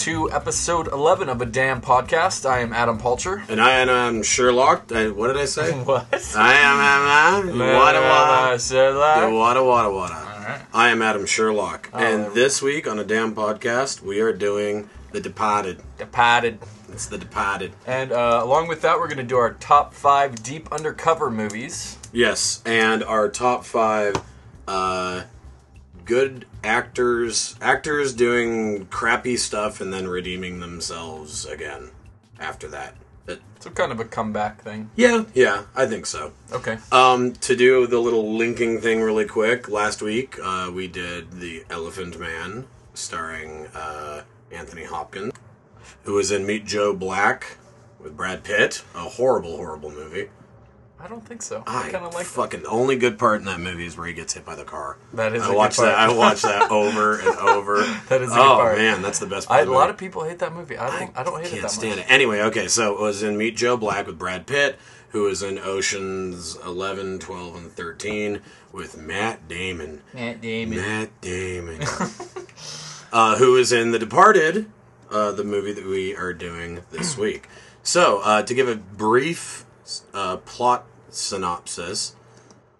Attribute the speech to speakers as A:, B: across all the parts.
A: Hello, and welcome to episode 11 of a damn podcast. I am Adam Palcher.
B: And I am um, Sherlock. I, what did I say?
A: What?
B: I am, am, am wada wada.
A: That.
B: Wada wada wada. I am Adam Sherlock.
A: there
B: and this week on a damn podcast, we are doing The Departed.
A: Departed.
B: It's The Departed.
A: And uh, along with that, we're going to do our top five deep undercover movies.
B: Yes, and our top five uh, good actors, actors doing crappy stuff and then redeeming themselves again after that. It-
A: So kind of a comeback thing.
B: yeah, yeah, I think so.
A: Okay.
B: Um, to do the little linking thing really quick, last week uh, we did The Elephant Man, starring uh, Anthony Hopkins, who was in Meet Joe Black with Brad Pitt. A horrible, horrible movie.
A: I don't think so. I
B: I
A: kind of like
B: fucking the only good part in that movie is where he gets hit by the car.
A: That is
B: I
A: part.
B: that. I watched that over and over.
A: That is a good
B: oh
A: part.
B: man, that's the best.
A: I,
B: Part
A: a lot of people hate that movie. I don't. I, don't hate it
B: can't
A: that
B: stand
A: much.
B: it. Anyway, okay, so it was in Meet Joe Black with Brad Pitt, who was in Oceans 11, 12, and 13 with Matt Damon.
A: Matt Damon.
B: Matt Damon. uh, who is in The Departed, uh, the movie that we are doing this week. So, uh, to give a brief uh, plot synopsis,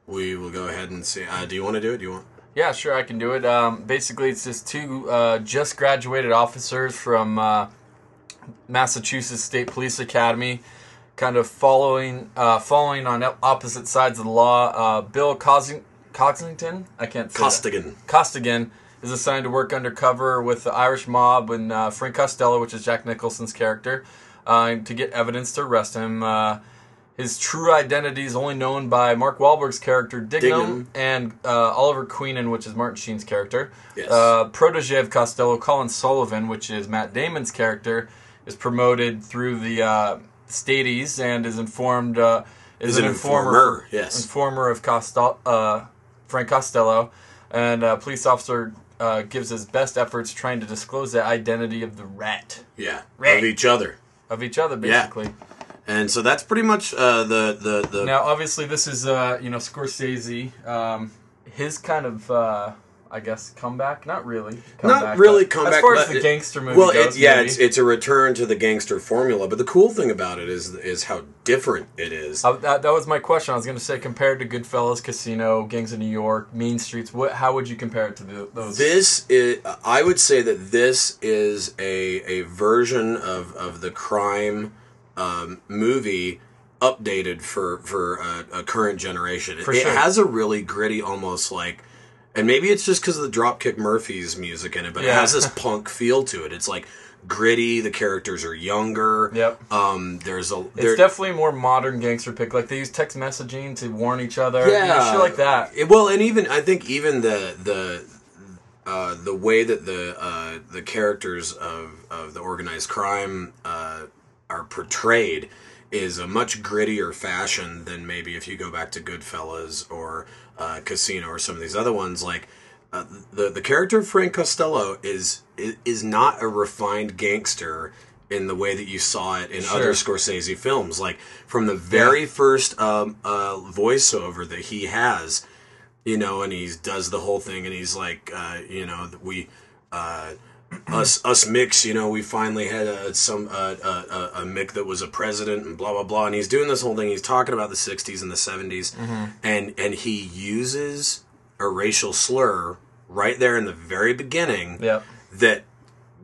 B: we will go ahead and see. Uh, do you want to do it? Do you want?
A: Yeah, sure, I can do it. Um, basically, it's just two uh, just graduated officers from uh, Massachusetts State Police Academy, kind of following uh, following on opposite sides of the law. Uh, Bill Cosing- I can't say that.
B: Costigan.
A: Costigan is assigned to work undercover with the Irish mob and uh, Frank Costello, which is Jack Nicholson's character, uh, to get evidence to arrest him. Uh, his true identity is only known by Mark Wahlberg's character Dignam,
B: Dignam.
A: and uh, Oliver Queenan, which is Martin Sheen's character.
B: Yes.
A: Uh, protege of Costello, Colin Sullivan, which is Matt Damon's character, is promoted through the uh, Stadies and is informed. Uh, is,
B: Is an informer, yes.
A: informer of Costel- uh, Frank Costello, and a police officer uh, gives his best efforts trying to disclose the identity of the rat
B: Yeah,
A: Right.
B: of each other.
A: of each other,
B: Yeah. And so that's pretty much uh, the the the
A: Now, obviously, this is uh, you know Scorsese, um, his kind of uh, I guess comeback. Not really. Comeback,
B: not really comeback.
A: As far as the gangster movie
B: Well,
A: goes,
B: it, yeah, it's it's a return to the gangster formula. But the cool thing about it is is how different it is.
A: Uh, that, that was my question. I was going to say, compared to Goodfellas, Casino, Gangs of New York, Mean Streets, what? How would you compare it to the, those?
B: This is, I would say that this is a a version of of the crime um, movie updated for for a, a current generation.
A: For
B: it
A: sure.
B: has a really gritty, almost like. And maybe it's just because of the Dropkick Murphys music in it, but it has this punk feel to it. It's like gritty. The characters are younger.
A: Yep.
B: Um. There's a.
A: It's definitely more modern gangster pick. Like they use text messaging to warn each other. you know, shit like that.
B: It- well, and even I think even the the uh, the way that the uh, the characters of, of the organized crime uh, are portrayed is a much grittier fashion than maybe if you go back to Goodfellas or uh, Casino or some of these other ones. Like uh, the the character of Frank Costello is is, not a refined gangster in the way that you saw it in
A: Sure.
B: other Scorsese films. Like from the very first um, uh, voiceover that he has, you know, and he does the whole thing, and he's like, uh, you know, we. Us us mix, you know, we finally had a, some uh, a, a, a Mick that was a president and blah blah blah, and he's doing this whole thing. He's talking about the '60s and the '70s, and and he uses a racial slur right there in the very beginning
A: Yep.
B: that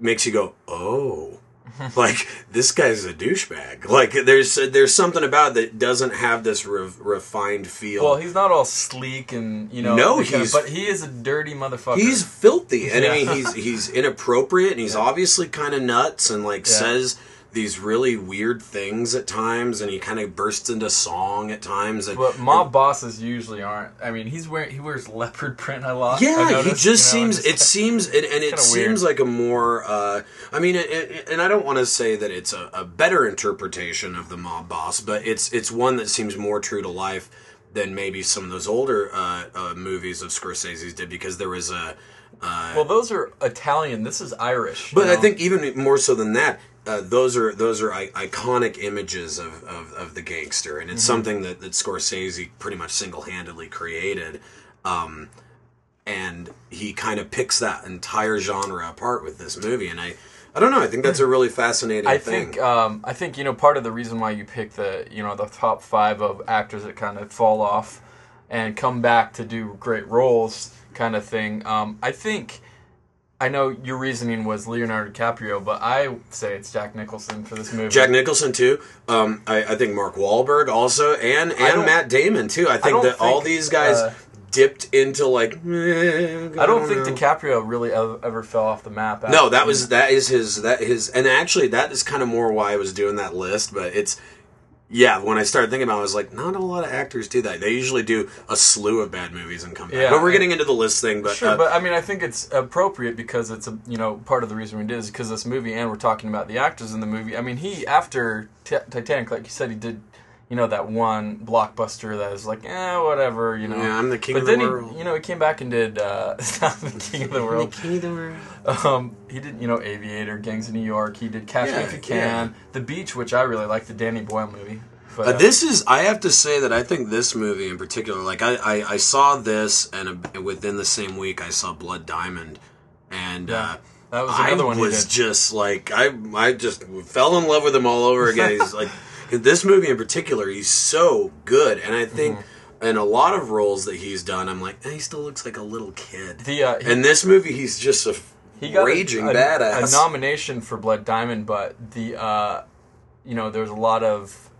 B: makes you go, oh, like this guy's a douchebag. Like there's there's something about it that doesn't have this re- refined feel.
A: Well, he's not all sleek and you know.
B: No,
A: kind of- uh,
B: he's-
A: but he is a dirty motherfucker.
B: he's filthy, and I mean he's he's inappropriate, and he's obviously kind of nuts, and like
A: Yeah.
B: says these really weird things at times, and he kind of bursts into song at times. And,
A: But mob bosses usually aren't. I mean, he's wearing he wears leopard print a lot. I
B: Yeah, he just
A: you know,
B: seems.
A: just
B: It seems, and, and it seems like a more. Uh, I mean, it, it, and I don't want to say that it's a, a better interpretation of the mob boss, but it's it's one that seems more true to life than maybe some of those older uh, uh, movies of Scorsese's did, because there was a. Uh,
A: Well, those are Italian. This is Irish.
B: but I think even more so than that, uh, those are those are I- iconic images of, of, of the gangster, and it's
A: Mm-hmm.
B: something that, that Scorsese pretty much single handedly created. Um, and he kind of picks that entire genre apart with this movie, and I. I don't know. I think that's a really fascinating
A: I
B: thing.
A: think um, I think you know part of the reason why you pick the you know the top five of actors that kind of fall off and come back to do great roles kind of thing. Um, I think I know your reasoning was Leonardo DiCaprio, but I say it's Jack Nicholson for this movie.
B: Jack Nicholson too. Um, I, I think Mark Wahlberg also, and and Matt Damon too. I think
A: don't
B: that all these guys
A: uh,
B: dipped into like. eh,
A: I don't think
B: know.
A: DiCaprio really ever, ever fell off the map.
B: No, that was that is his that his and actually that is kind of more why I was doing that list, but it's yeah, when I started thinking about it, I was like, not a lot of actors do that. They usually do a slew of bad movies and come back.
A: Yeah.
B: but we're getting into the list thing, but,
A: Sure,
B: uh,
A: but I mean, I think it's appropriate because it's a you know part of the reason we did is because this movie, and we're talking about the actors in the movie. I mean, he after T- Titanic, like you said, he did you know that one blockbuster that is like, eh, whatever, you know.
B: Yeah, I'm the king
A: but
B: of the
A: then
B: world.
A: he, you know, he came back and did uh, not the king of the world. Um, he did you know Aviator, Gangs of New York. He did Catch Me
B: Yeah,
A: If You Can, The Beach, which I really like, the Danny Boyle movie. But,
B: Uh,
A: uh,
B: this is I have to say that I think this movie in particular, like I, I, I saw this and uh, within the same week I saw Blood Diamond, and uh,
A: that was
B: I
A: another one he
B: was
A: did.
B: just like I I just fell in love with him all over again. He's like this movie in particular, he's so good, and I think.
A: Mm-hmm.
B: In a lot of roles that he's done, I'm like, eh, he still looks like a little kid.
A: The, uh, he-
B: In this movie, he's just a
A: he got a-
B: raging
A: a,
B: badass.
A: A nomination for Blood Diamond, but the uh, you know there's a lot of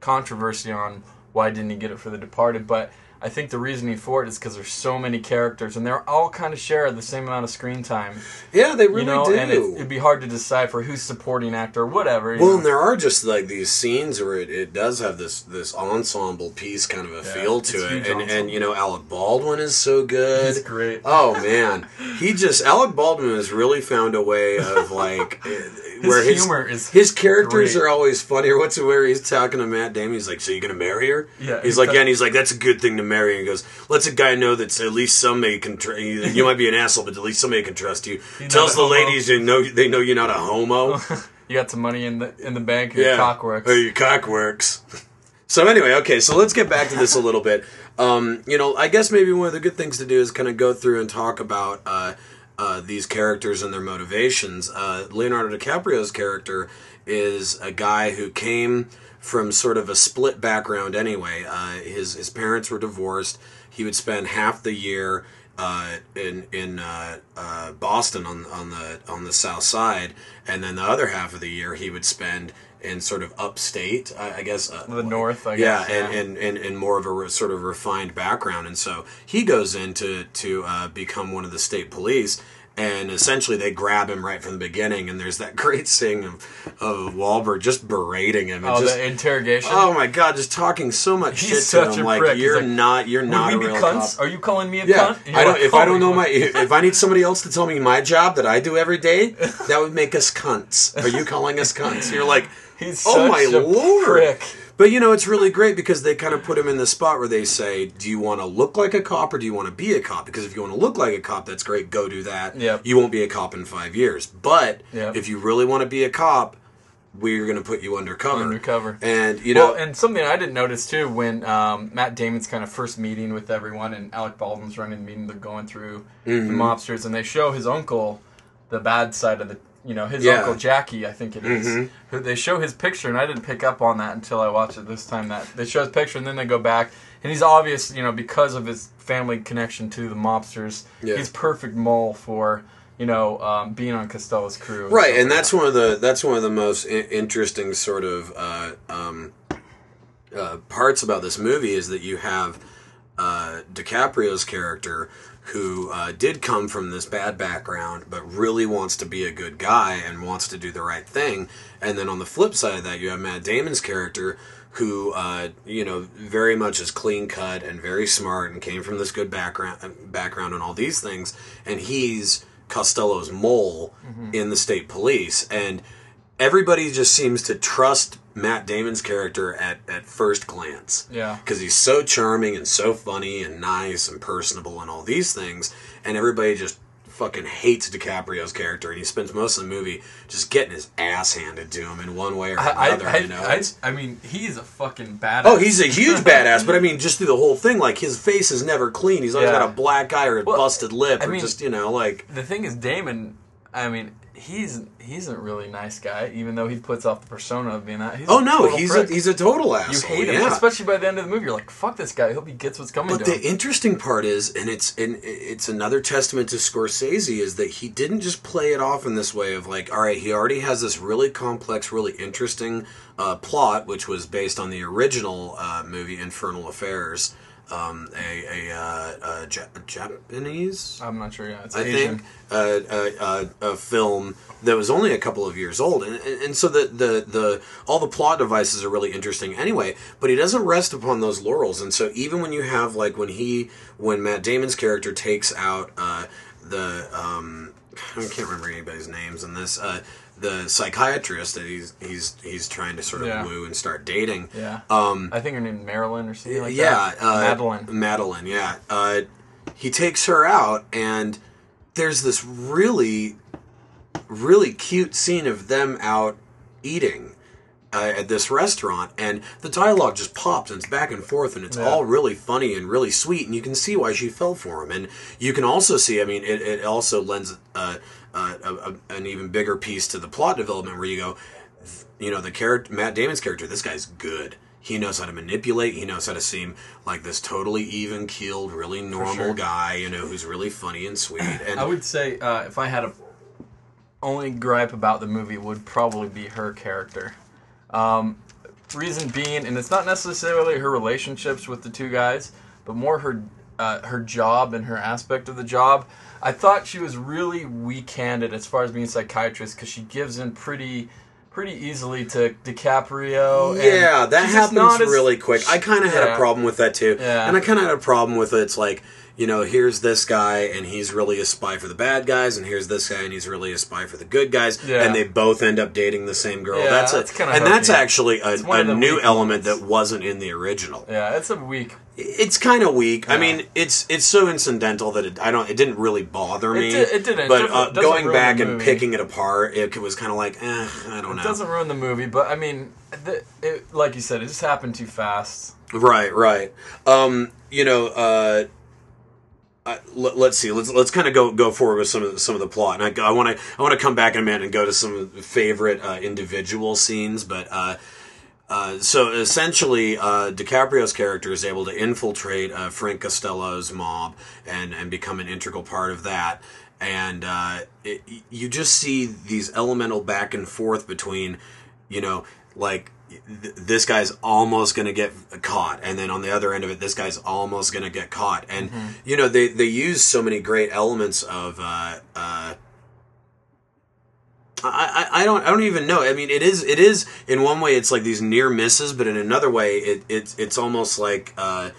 A: controversy on why didn't he get it for The Departed, but I think the reasoning for it is because there's so many characters and they're all kind of share the same amount of screen time,
B: yeah, they really
A: you know,
B: do.
A: and it, it'd be hard to decipher who's supporting actor or whatever.
B: Well,
A: know.
B: and there are just like these scenes where it, it does have this this ensemble piece kind of a feel to it, and and you know Alec Baldwin is so good.
A: He's great.
B: Oh man, he just Alec Baldwin has really found a way of like eh, where his
A: humor is
B: his characters
A: great.
B: are always funny. Or what's it where he's talking to Matt Damon? He's like, "So you gonna marry her?"
A: Yeah,
B: He's
A: he's
B: like, "Yeah," and he's like, "That's a good thing to marry." And he goes, "Lets a guy know that at least somebody can. Tr- you you might be an asshole, but at least somebody can trust you."
A: not
B: Tells the
A: homo.
B: ladies they know they know you're not a homo.
A: You got some money in the in the bank. Your cock works.
B: Or your cock works. So anyway, okay, so let's get back to this a little bit. Um, you know, I guess maybe one of the good things to do is kind of go through and talk about uh, uh, these characters and their motivations. Uh, Leonardo DiCaprio's character is a guy who came from sort of a split background anyway. Uh, his his parents were divorced. He would spend half the year uh, in in uh, uh, Boston on on the on the South Side, and then the other half of the year he would spend in sort of upstate, I, I guess. Uh,
A: The North, I
B: yeah,
A: guess,
B: and,
A: yeah.
B: and, and and more of a re- sort of refined background, and so he goes in to to uh, become one of the state police. And essentially, they grab him right from the beginning, and there's that great scene of, of Wahlberg just berating him. And
A: Oh,
B: just,
A: the interrogation.
B: Oh my god, just talking so much
A: He's
B: shit
A: such
B: to him. Like
A: prick.
B: You're
A: like,
B: not, you're not
A: we
B: a
A: be
B: real
A: cunts?
B: cop.
A: Are you calling me a
B: Yeah,
A: cunt?
B: I don't. If I
A: "Oh
B: don't know
A: my
B: if I need somebody else to tell me my job that I do every day, that would make us cunts. Are you calling us cunts? You're like,
A: He's
B: oh
A: such
B: my
A: a
B: lord.
A: prick.
B: But you know, it's really great because they kind of put him in the spot where they say, "Do you want to look like a cop or do you want to be a cop?" Because if you want to look like a cop, that's great. Go do that.
A: Yep.
B: You won't be a cop in five years. But
A: Yep.
B: if you really want to be a cop, we're going to put you undercover.
A: Undercover.
B: And you know,
A: well, and something I didn't notice too when um, Matt Damon's kind of first meeting with everyone, and Alec Baldwin's running the meeting. They're going through
B: Mm-hmm.
A: the mobsters, and they show his uncle, the bad side of the, you know, his
B: Yeah.
A: uncle Jackie, I think it is,
B: Mhm.
A: Who They show his picture, and I didn't pick up on that until I watched it this time. That they show his picture, and then they go back, and he's obvious, you know, because of his family connection to the mobsters.
B: Yeah.
A: He's perfect mole for. You know, um, being on Costello's crew,
B: right and
A: like
B: that's one of the that's one of the most I- interesting sort of uh, um, uh, parts about this movie is that you have uh, DiCaprio's character who uh, did come from this bad background but really wants to be a good guy and wants to do the right thing. And then on the flip side of that you have Matt Damon's character who uh, you know very much is clean cut and very smart and came from this good background background and all these things. And he's Costello's mole in the state police. And everybody just seems to trust Matt Damon's character at, at first glance
A: Yeah.
B: because he's so charming and so funny and nice and personable and all these things, and everybody just fucking hates DiCaprio's character, and he spends most of the movie just getting his ass handed to him in one way or another.
A: I,
B: you know,
A: I, I mean, he's a fucking badass.
B: Oh, he's a huge badass, but I mean, just through the whole thing, like his face is never clean. He's always
A: Yeah.
B: got a black eye or a
A: Well,
B: busted lip,
A: I
B: or
A: mean-
B: just you know, like
A: the thing is, Damon. I mean, he's he's a really nice guy, even though he puts off the persona of being that. He's
B: oh
A: a
B: no, he's
A: prick.
B: a he's a total
A: ass.
B: you
A: hate him,
B: yeah.
A: especially by the end of the movie. You're like, "Fuck this guy! I hope he gets what's coming
B: But the
A: him."
B: interesting part is, and it's and it's another testament to Scorsese, is that he didn't just play it off in this way of like, all right, he already has this really complex, really interesting uh, plot, which was based on the original uh, movie Infernal Affairs, um, a a, uh, a Ja- Japanese
A: I'm not sure. Yeah, it's
B: I
A: Asian.
B: think uh, a, a, a film that was only a couple of years old, and, and, and so the, the the all the plot devices are really interesting anyway. But he doesn't rest upon those laurels, and so even when you have like when he when Matt Damon's character takes out uh, the um, I can't remember anybody's names in this. Uh, the psychiatrist that he's he's he's trying to sort of
A: Yeah.
B: woo and start dating.
A: Yeah.
B: Um,
A: I think her name Marilyn or something like
B: yeah,
A: that.
B: uh,
A: Madeline.
B: Madeline, yeah. Uh, he takes her out, and there's this really, really cute scene of them out eating uh, at this restaurant, and the dialogue just pops and it's back and forth, and it's
A: Yeah.
B: all really funny and really sweet, and you can see why she fell for him, and you can also see, I mean, it, it also lends uh, uh, a, a, an even bigger piece to the plot development where you go, you know the character Matt Damon's character this guy's good he knows how to manipulate he knows how to seem like this totally even keeled really normal
A: sure.
B: guy you know who's really funny and sweet and
A: I would say uh, if I had a only gripe about the movie would probably be her character. Um, reason being, and it's not necessarily her relationships with the two guys, but more her uh, her job and her aspect of the job. I thought she was really weak-handed as far as being a psychiatrist because she gives in pretty pretty easily to DiCaprio. and
B: yeah that happens
A: not as-
B: really quick i kind of had a problem with that too
A: Yeah.
B: and i kind of had a problem with it it's like you know here's this guy and he's really a spy for the bad guys and here's this guy and he's really a spy for the good guys
A: Yeah.
B: and they both end up dating the same girl
A: Yeah,
B: that's a,
A: that's kinda
B: and that's actually a, a new element
A: moments.
B: that wasn't in the original
A: Yeah, it's a weak.
B: It's kind of weak. I mean, it's it's so incidental that it, I don't. It didn't really bother me.
A: di- it didn't.
B: But
A: doesn't-
B: uh, going back and picking it apart, it was kind of like, eh, I don't know.
A: It doesn't ruin the movie, but I mean, the, it, like you said, it just happened too fast.
B: Right, right. Um, you know, uh, Let, us see. Let's let's kind of go go forward with some of the, some of the plot, and I want to I want to come back in a minute and go to some favorite uh, individual scenes, but. Uh, uh, so essentially, uh, DiCaprio's character is able to infiltrate uh, Frank Costello's mob and, and become an integral part of that. And it, you just see these elemental back and forth between, you know, like th- this guy's almost going to get caught, and then on the other end of it, this guy's almost going to get caught. And you know, they they use so many great elements of. Uh, uh, I, I, I don't I don't even know. I mean, it is it is in one way it's like these near misses, but in another way it, it's it's almost like uh,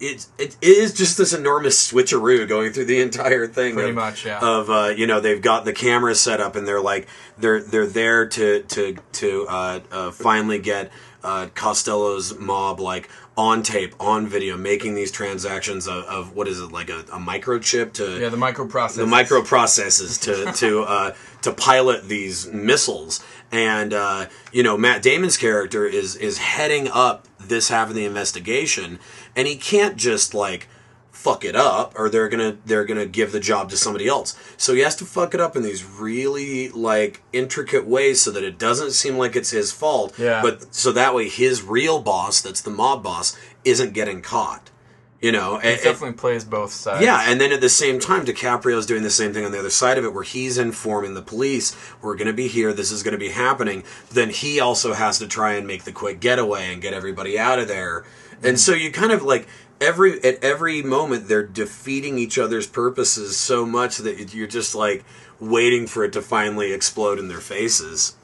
B: it, it it is just this enormous switcheroo going through the entire thing.
A: Pretty
B: of,
A: much, yeah.
B: Of uh, you know they've got the cameras set up and they're like they're they're there to to to uh, uh, finally get uh, Costello's mob like on tape on video making these transactions of, of what is it like a, a microchip to
A: Yeah, the microprocessor.
B: the microprocesses to to uh, to pilot these missiles. And uh, you know, Matt Damon's character is is heading up this half of the investigation, and he can't just like fuck it up, or they're gonna they're gonna give the job to somebody else. So he has to fuck it up in these really like intricate ways, so that it doesn't seem like it's his fault.
A: Yeah.
B: But so that way, his real boss, that's the mob boss, isn't getting caught. You know,
A: It definitely plays both sides.
B: yeah, and then at the same time, DiCaprio's doing the same thing on the other side of it, where he's informing the police, "We're going to be here. This is going to be happening." Then he also has to try and make the quick getaway and get everybody out of there. And so you kind of like every at every moment they're defeating each other's purposes so much that you're just like waiting for it to finally explode in their faces.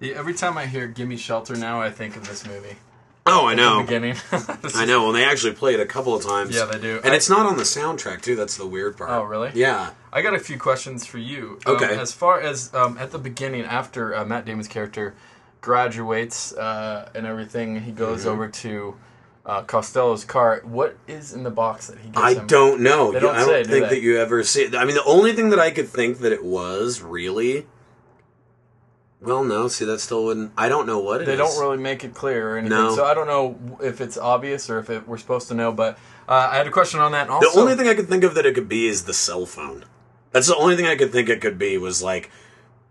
A: Yeah, every time I hear "Gimme Shelter" now, I think of this movie.
B: Oh, I know.
A: the beginning.
B: I know. Well, they actually play it a couple of times.
A: Yeah, they do.
B: And
A: I-
B: it's not on the soundtrack too. That's the weird part.
A: Oh, really?
B: Yeah.
A: I got a few questions for you. Um,
B: Okay.
A: as far as um, at the beginning, after uh, Matt Damon's character graduates uh, and everything, he goes
B: Mm-hmm.
A: over to uh, Costello's car. What is in the box that he gives
B: I
A: him?
B: don't know.
A: They don't
B: I don't
A: say, do
B: think
A: they?
B: that you ever see. it. I mean, the only thing that I could think that it was really. Well, no. See, that still wouldn't. I don't know what it
A: They
B: is.
A: don't really make it clear or anything,
B: No.
A: so I don't know if it's obvious or if it, we're supposed to know. But uh, I had a question on that. And
B: The only thing I could think of that it could be is the cell phone. That's the only thing I could think it could be was like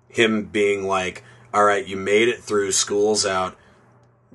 B: him being like, "All right, you made it through. School's out.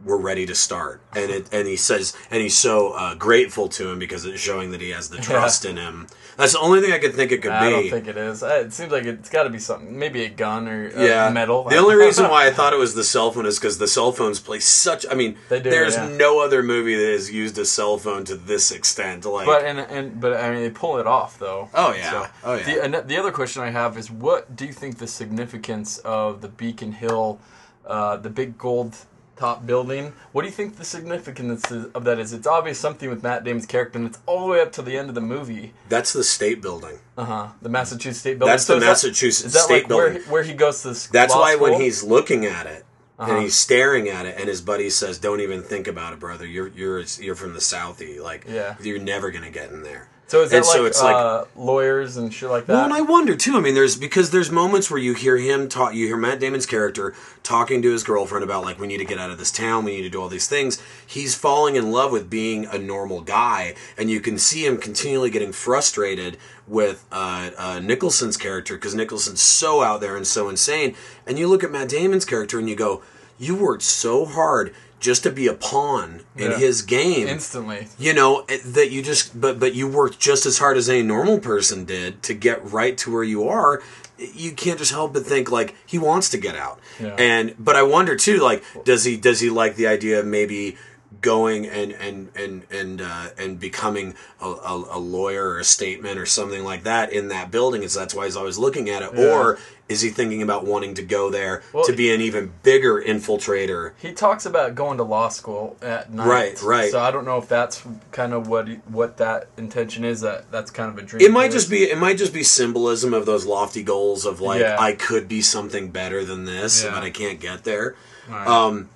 B: We're ready to start." And it and he says, and he's so uh, grateful to him because it's showing that he has the trust in him. That's the only thing I could think it could
A: I
B: be.
A: I don't think it is. Uh, It seems like it's got to be something, maybe a gun or uh,
B: yeah,
A: metal.
B: The only reason why I thought it was the cell phone is because the cell phones play such. I mean,
A: do,
B: there's
A: yeah.
B: no other movie that has used a cell phone to this extent. Like,
A: But and and but I mean they pull it off though.
B: Oh, yeah. Oh, yeah.
A: The, the other question I have is, what do you think the significance of the Beacon Hill, uh, the big gold top building? What do you think the significance of that is? It's obvious something with Matt Damon's character, and it's all the way up to the end of the movie.
B: that's the state building.
A: Uh huh. The Massachusetts State Building.
B: That's the
A: is
B: Massachusetts
A: is that
B: State
A: like
B: Building.
A: where he goes to the
B: That's why when he's looking at it
A: Uh-huh.
B: and he's staring at it, and his buddy says, "Don't even think about it, brother. You're you're you're from the Southie. Like,
A: Yeah.
B: you're never gonna get in there."
A: So is that like,
B: so it's like-
A: uh, lawyers and shit like that?
B: Well, and I wonder too. I mean, there's because there's moments where you hear him talk. You hear Matt Damon's character talking to his girlfriend about like we need to get out of this town. We need to do all these things. He's falling in love with being a normal guy, and you can see him continually getting frustrated with uh, uh, Nicholson's character because Nicholson's so out there and so insane. And you look at Matt Damon's character and you go, "You worked so hard." Just to be a pawn in
A: Yeah.
B: his game,
A: instantly.
B: you know that you just but but you worked just as hard as any normal person did to get right to where you are you can't just help but think like he wants to get out
A: Yeah.
B: and but i wonder too like does he does he like the idea of maybe going and and and and uh, and becoming a, a, a lawyer or a statement or something like that in that building is so that's why he's always looking at it
A: Yeah.
B: or is he thinking about wanting to go there
A: Well,
B: to be an even bigger infiltrator
A: He talks about going to law school at night.
B: Right, right.
A: So I don't know if that's kind of what he, what that intention is. That that's kind of a dream.
B: It might just be it might just be symbolism of those lofty goals of like
A: Yeah.
B: I could be something better than this,
A: Yeah.
B: but I can't get there.
A: Alright.
B: Um,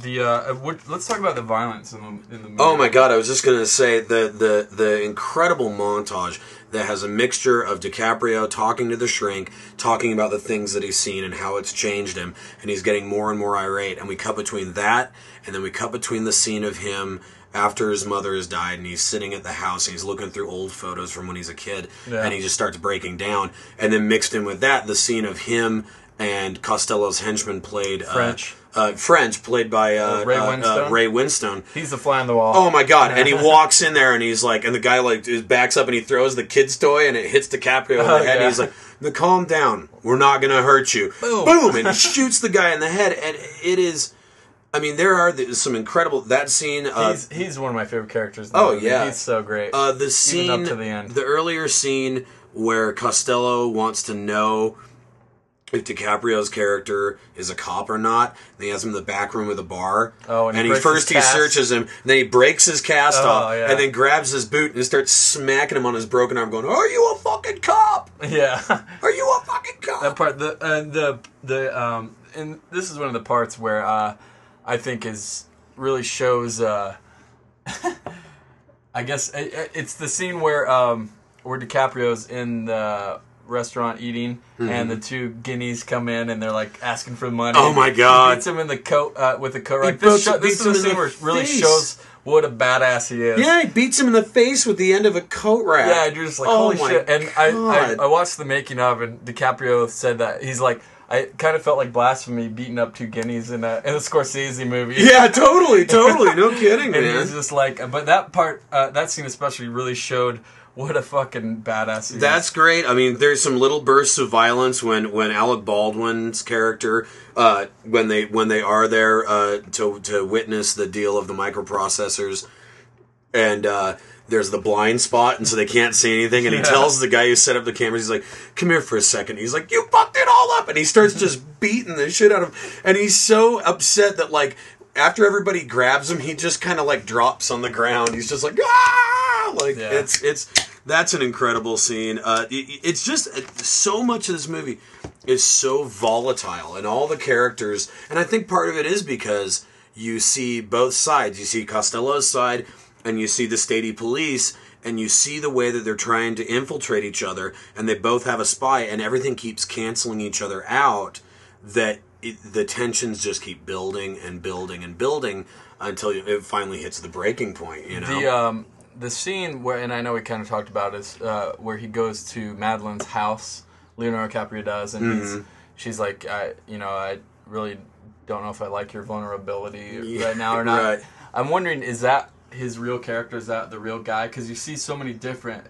A: the. Uh, what, let's talk about the violence in the in the movie.
B: oh my god, I was just gonna say the the the incredible montage that has a mixture of DiCaprio talking to the shrink, talking about the things that he's seen and how it's changed him, and he's getting more and more irate. And we cut between that, and then we cut between the scene of him after his mother has died, and he's sitting at the house and he's looking through old photos from when he's a kid,
A: Yeah.
B: and he just starts breaking down. And then mixed in with that, the scene of him and Costello's henchman played uh,
A: French.
B: uh, French played by uh,
A: Ray
B: uh,
A: Winstone?
B: Uh, Ray Winstone.
A: He's the fly on the wall.
B: Oh my god! And he walks in there and he's like, and the guy like backs up and he throws the kid's toy and it hits DiCaprio in the
A: Oh,
B: head. And
A: yeah.
B: he's like, "Now calm down. We're not gonna hurt you."
A: Boom. Boom!
B: And he shoots the guy in the head. And it is, I mean, there are some incredible that scene. Uh,
A: he's he's one of my favorite characters. In the
B: Oh,
A: movie.
B: yeah.
A: he's so great.
B: uh, the scene
A: up to the end.
B: the earlier scene where Costello wants to know if DiCaprio's character is a cop or not. And he has him in the back room of the bar.
A: Oh, and he
B: he first he searches him, and then he breaks his cast
A: Oh,
B: off,
A: yeah.
B: and then grabs his boot and starts smacking him on his broken arm, going, "Are you a fucking cop?
A: yeah.
B: Are you a fucking cop?"
A: that part the and the the um and this is one of the parts where uh I think is really shows uh I guess it- it's the scene where um where DiCaprio's in the restaurant eating and the two guineas come in and they're like asking for money.
B: Mm-hmm. Oh my God.
A: He beats him in the coat uh, with the coat. Like this, show, this is the scene where it really shows what a badass he is.
B: yeah, he beats him in the face with the end of a coat rack.
A: Yeah, you're just like,
B: Oh
A: holy
B: my
A: shit. And I, I, I watched the making of, and DiCaprio said that he's like, I kind of felt like blasphemy beating up two guineas in a in a Scorsese movie.
B: Yeah, totally, totally. No kidding,
A: and
B: man.
A: he's just like, but that part, uh, that scene especially really showed what a fucking badass he
B: That's
A: is.
B: great. I mean, there's some little bursts of violence when when Alec Baldwin's character uh, when they when they are there uh, to to witness the deal of the microprocessors, and uh, there's the blind spot, and so they can't see anything. And he
A: Yeah.
B: tells the guy who set up the cameras, he's like, "Come here for a second. He's like, "You fucked it all up," and he starts just beating the shit out of him. And he's so upset that like. After everybody grabs him, he just kind of like drops on the ground. He's just like ah, like
A: Yeah.
B: it's it's that's an incredible scene. Uh, it- it's just uh, so much of this movie is so volatile, and all the characters. And I think part of it is because you see both sides. You see Costello's side, and you see the statey police, and you see the way that they're trying to infiltrate each other, and they both have a spy, and everything keeps canceling each other out. That it, the tensions just keep building and building and building until it finally hits the breaking point. You know,
A: The um the scene where and I know we kind of talked about is uh, where he goes to Madeline's house. Leonardo DiCaprio does, and
B: Mm-hmm.
A: she's like, I you know I really don't know if I like your vulnerability
B: Yeah,
A: right now or not.
B: right.
A: I'm wondering is that his real character? Is that the real guy? Because you see so many different.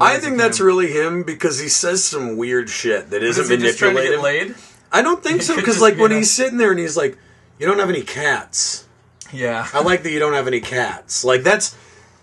B: I think that's
A: him.
B: really him because he says some weird shit that isn't
A: Is he just trying to get
B: manipulated.
A: laid?
B: I don't think
A: He
B: so because like
A: be
B: when he's sitting there and he's like, "You don't have any cats."
A: Yeah.
B: I like that you don't have any cats. Like that's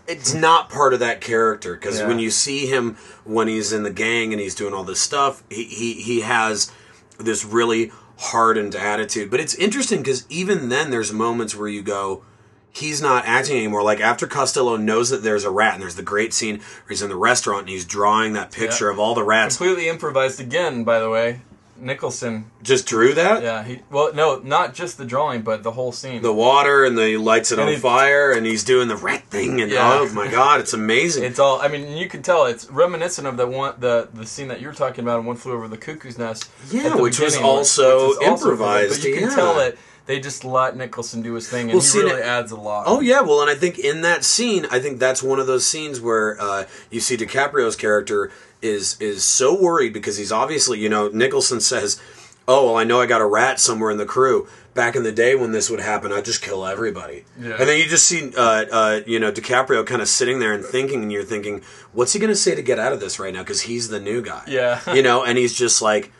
B: it's not part of that character because
A: Yeah.
B: when you see him when he's in the gang and he's doing all this stuff, he he, he has this really hardened attitude. But it's interesting because even then, there's moments where you go. He's not acting anymore. Like after Costello knows that there's a rat, and there's the great scene where he's in the restaurant and he's drawing that picture
A: Yeah.
B: of all the rats.
A: Completely improvised again, by the way. Nicholson.
B: Just drew that.
A: Yeah. He well, no, not just the drawing, but the whole scene.
B: The water and the he lights it
A: And
B: on fire, and he's doing the rat thing, and
A: Yeah.
B: oh my god, it's amazing.
A: It's all. I mean, you can tell it's reminiscent of the one, the the scene that you were talking about in One Flew Over the Cuckoo's Nest.
B: Yeah, which was also
A: which is also
B: improvised,
A: But you can
B: yeah.
A: tell that they just let Nicholson do his thing, and
B: Well,
A: he
B: see,
A: really
B: that-
A: adds a lot.
B: Oh yeah, well, and I think in that scene, I think that's one of those scenes where uh, you see DiCaprio's character is is so worried because he's obviously, you know, Nicholson says, "Oh, well, I know I got a rat somewhere in the crew." Back in the day when this would happen, I'd just kill everybody.
A: Yeah.
B: And then you just see, uh, uh, you know, DiCaprio kind of sitting there and thinking, and you're thinking, what's he going to say to get out of this right now? Because he's the new guy.
A: Yeah.
B: you know, and he's just like,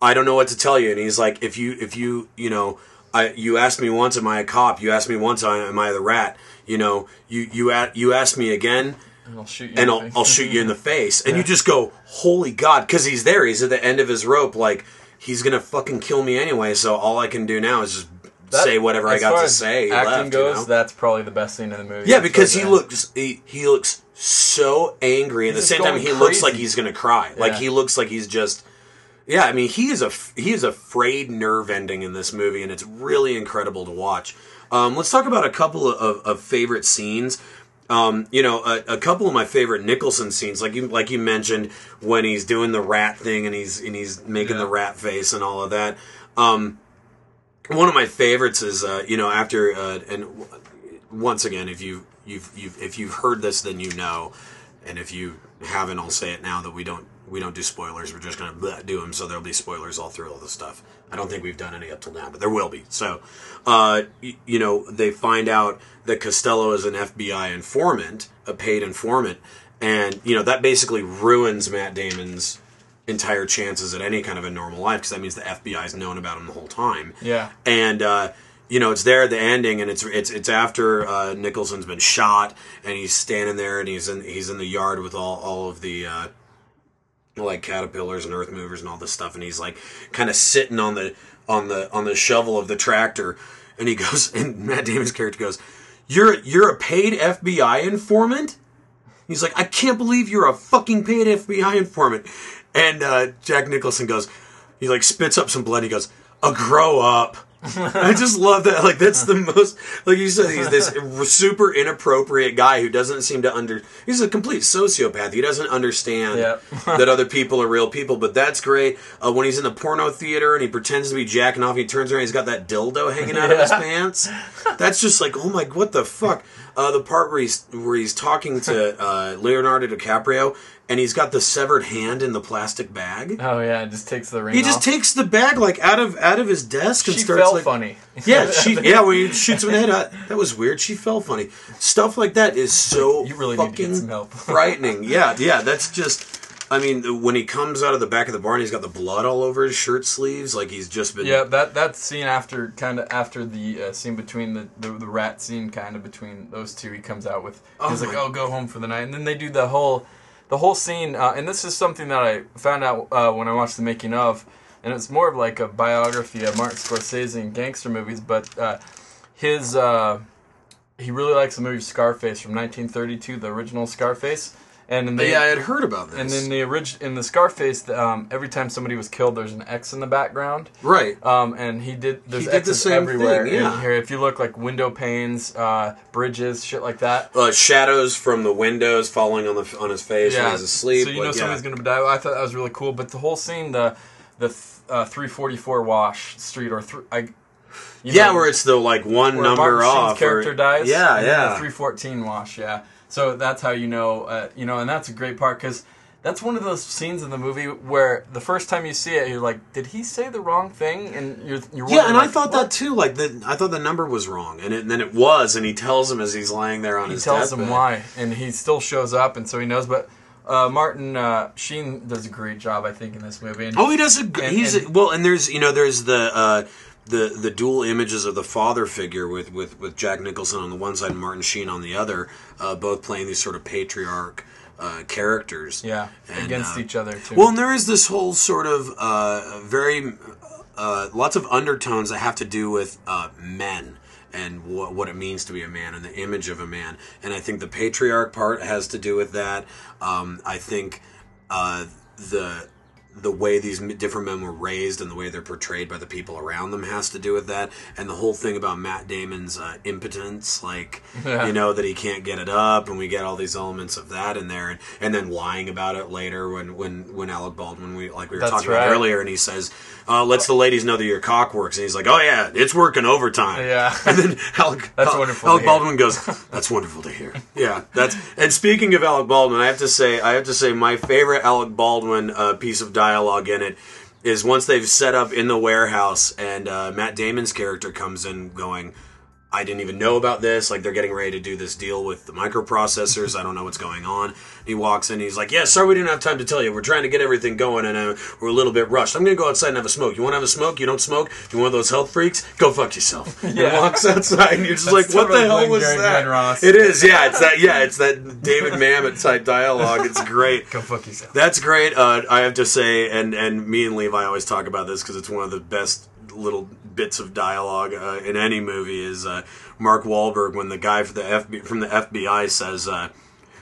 B: I don't know what to tell you. And he's like, if you, if you, you know, I, you asked me once, am I a cop? You asked me once, am I the rat? You know, you, you, a, you asked me again,
A: and I'll shoot you.
B: and
A: in the
B: I'll,
A: face.
B: I'll shoot you in the face. And you just go, holy God, because he's there. He's at the end of his rope. Like, he's going to fucking kill me anyway. So all I can do now is just
A: That-
B: say whatever I got
A: far
B: to
A: as
B: say.
A: Acting
B: left, you
A: goes,
B: know?
A: that's probably the best scene in the movie.
B: Yeah, because he
A: as-
B: looks he, he looks so angry. At the same time,
A: going
B: he looks like he's going to cry. Like he looks like he's just. Yeah, I mean, he is a he is a frayed nerve ending in this movie, and it's really incredible to watch. Um, let's talk about a couple of, of favorite scenes. Um, you know, a, a couple of my favorite Nicholson scenes, like you like you mentioned, when he's doing the rat thing and he's and he's making
A: Yeah.
B: the rat face and all of that. Um, one of my favorites is uh, you know after uh, and w- once again if you you've, you've if you've heard this then you know and if you haven't I'll say it now that we don't we don't do spoilers we're just gonna do them so there'll be spoilers all through all the stuff I don't think we've done any up till now but there will be so uh, y- you know they find out that Costello is an FBI informant a paid informant and you know that basically ruins Matt Damon's entire chances at any kind of a normal life because that means the FBI's known about him the whole time.
A: Yeah.
B: And uh, you know, it's there at the ending, and it's it's it's after uh, Nicholson's been shot, and he's standing there, and he's in he's in the yard with all all of the. Like caterpillars and earth movers and all this stuff and he's like kind of sitting on the on the on the shovel of the tractor and he goes and Matt Damon's character goes you're you're a paid FBI informant He's like, I can't believe you're a fucking paid FBI informant. And uh, Jack Nicholson goes, he like spits up some blood. He goes, "A grow up." I just love that. Like that's the most, like you said, he's this super inappropriate guy who doesn't seem to under. He's a complete sociopath. He doesn't understand
A: Yep.
B: that other people are real people. But that's great. Uh, when he's in the porno theater and he pretends to be jacking off, he turns around, he's got that dildo hanging out of his pants. That's just like, oh my, what the fuck? Uh, the part where he's where he's talking to uh, Leonardo DiCaprio and he's got the severed hand in the plastic bag.
A: Oh yeah, it just takes the ring.
B: He just
A: off.
B: takes the bag like out of out of his desk and
A: She
B: starts
A: felt
B: like,
A: funny.
B: yeah, she yeah when he shoots him in the head. that was weird. She fell funny. Stuff like that is so
A: You really need
B: fucking
A: get some help.
B: frightening. Yeah, yeah. That's just. I mean, when he comes out of the back of the barn, he's got the blood all over his shirt sleeves, like he's just been.
A: Yeah, that that scene after kind of after the uh, scene between the, the the rat scene kind of between those two, he comes out with he's
B: Oh
A: like,
B: my-
A: "Oh, go home for the night," and then they do the whole the whole scene. Uh, and this is something that I found out uh, when I watched the making of, and it's more of like a biography of Martin Scorsese and gangster movies, but uh, his uh, he really likes the movie Scarface from 1932, the original Scarface. And in the,
B: yeah, I had heard about this.
A: and in the orig- in the Scarface, um, every time somebody was killed, there's an X in the background.
B: right.
A: Um, and he did. There's
B: He did the
A: X's
B: same
A: everywhere.
B: thing, yeah.
A: here, if you look like window panes, uh, bridges, shit like that.
B: uh, shadows from the windows falling on the on his face when he's asleep.
A: So you know
B: like, yeah.
A: somebody's gonna die. I thought that was really cool. But the whole scene, the the th- uh, 344 Wash Street or th- I.
B: yeah,
A: know,
B: where it's the like one number
A: Martin
B: off. or-
A: character dies.
B: Yeah, yeah.
A: The 314 Wash. Yeah. So that's how you know. Uh, you know, and that's a great part because. That's one of those scenes in the movie where the first time you see it, you're like, "Did he say the wrong thing?" And you're, you're
B: Yeah, and I thought
A: "What?"
B: that too. Like the, I thought the number was wrong, and, it, and then it was, and he tells him as he's lying there on
A: he
B: his
A: tells
B: deathbed.
A: him why, and he still shows up, and so he knows. But uh, Martin uh, Sheen does a great job, I think, in this movie. And
B: Oh, he does a.
A: And-
B: he's
A: and-
B: well, and there's you know there's the uh, the the dual images of the father figure with with with Jack Nicholson on the one side and Martin Sheen on the other, uh, both playing these sort of patriarch uh, characters.
A: yeah,
B: And,
A: against
B: uh,
A: each other too.
B: Well, and there is this whole sort of uh, very uh, lots of undertones that have to do with uh, men and what, what it means to be a man and the image of a man. And I think the patriarch part has to do with that. Um, I think uh, the the way these different men were raised and the way they're portrayed by the people around them has to do with that. And the whole thing about Matt Damon's uh, impotence, like you know that he can't get it up, and we get all these elements of that in there, and, and then lying about it later when when when Alec Baldwin, we like we were
A: That's
B: talking
A: right.
B: about earlier, and he says, uh, "Lets the ladies know that your cock works," and he's like, "Oh yeah, it's working overtime."
A: Yeah.
B: and then Alec,
A: That's wonderful
B: Alec. Baldwin goes, "That's wonderful to hear." Yeah, that's. And speaking of Alec Baldwin, I have to say, I have to say, my favorite Alec Baldwin uh, piece of dialogue in it is once they've set up in the warehouse, and uh, Matt Damon's character comes in going. I didn't even know about this. Like they're getting ready to do this deal with the microprocessors. I don't know what's going on. He walks in. He's like, "Yeah, sorry, we didn't have time to tell you. We're trying to get everything going, and uh, we're a little bit rushed. I'm gonna go outside and have a smoke. You want to have a smoke? You don't smoke? You one of those health freaks? Go fuck yourself." And
A: Yeah.
B: walks outside, and you're just like, "What the hell was that?"
A: Ross.
B: It is. Yeah, it's that. Yeah, it's that David Mamet type dialogue. It's great.
A: Go fuck yourself.
B: That's great. Uh, I have to say, and and me and Levi always talk about this because it's one of the best little bits of dialogue uh, in any movie. Is uh, Mark Wahlberg when the guy for the FBI, from the FBI says, uh,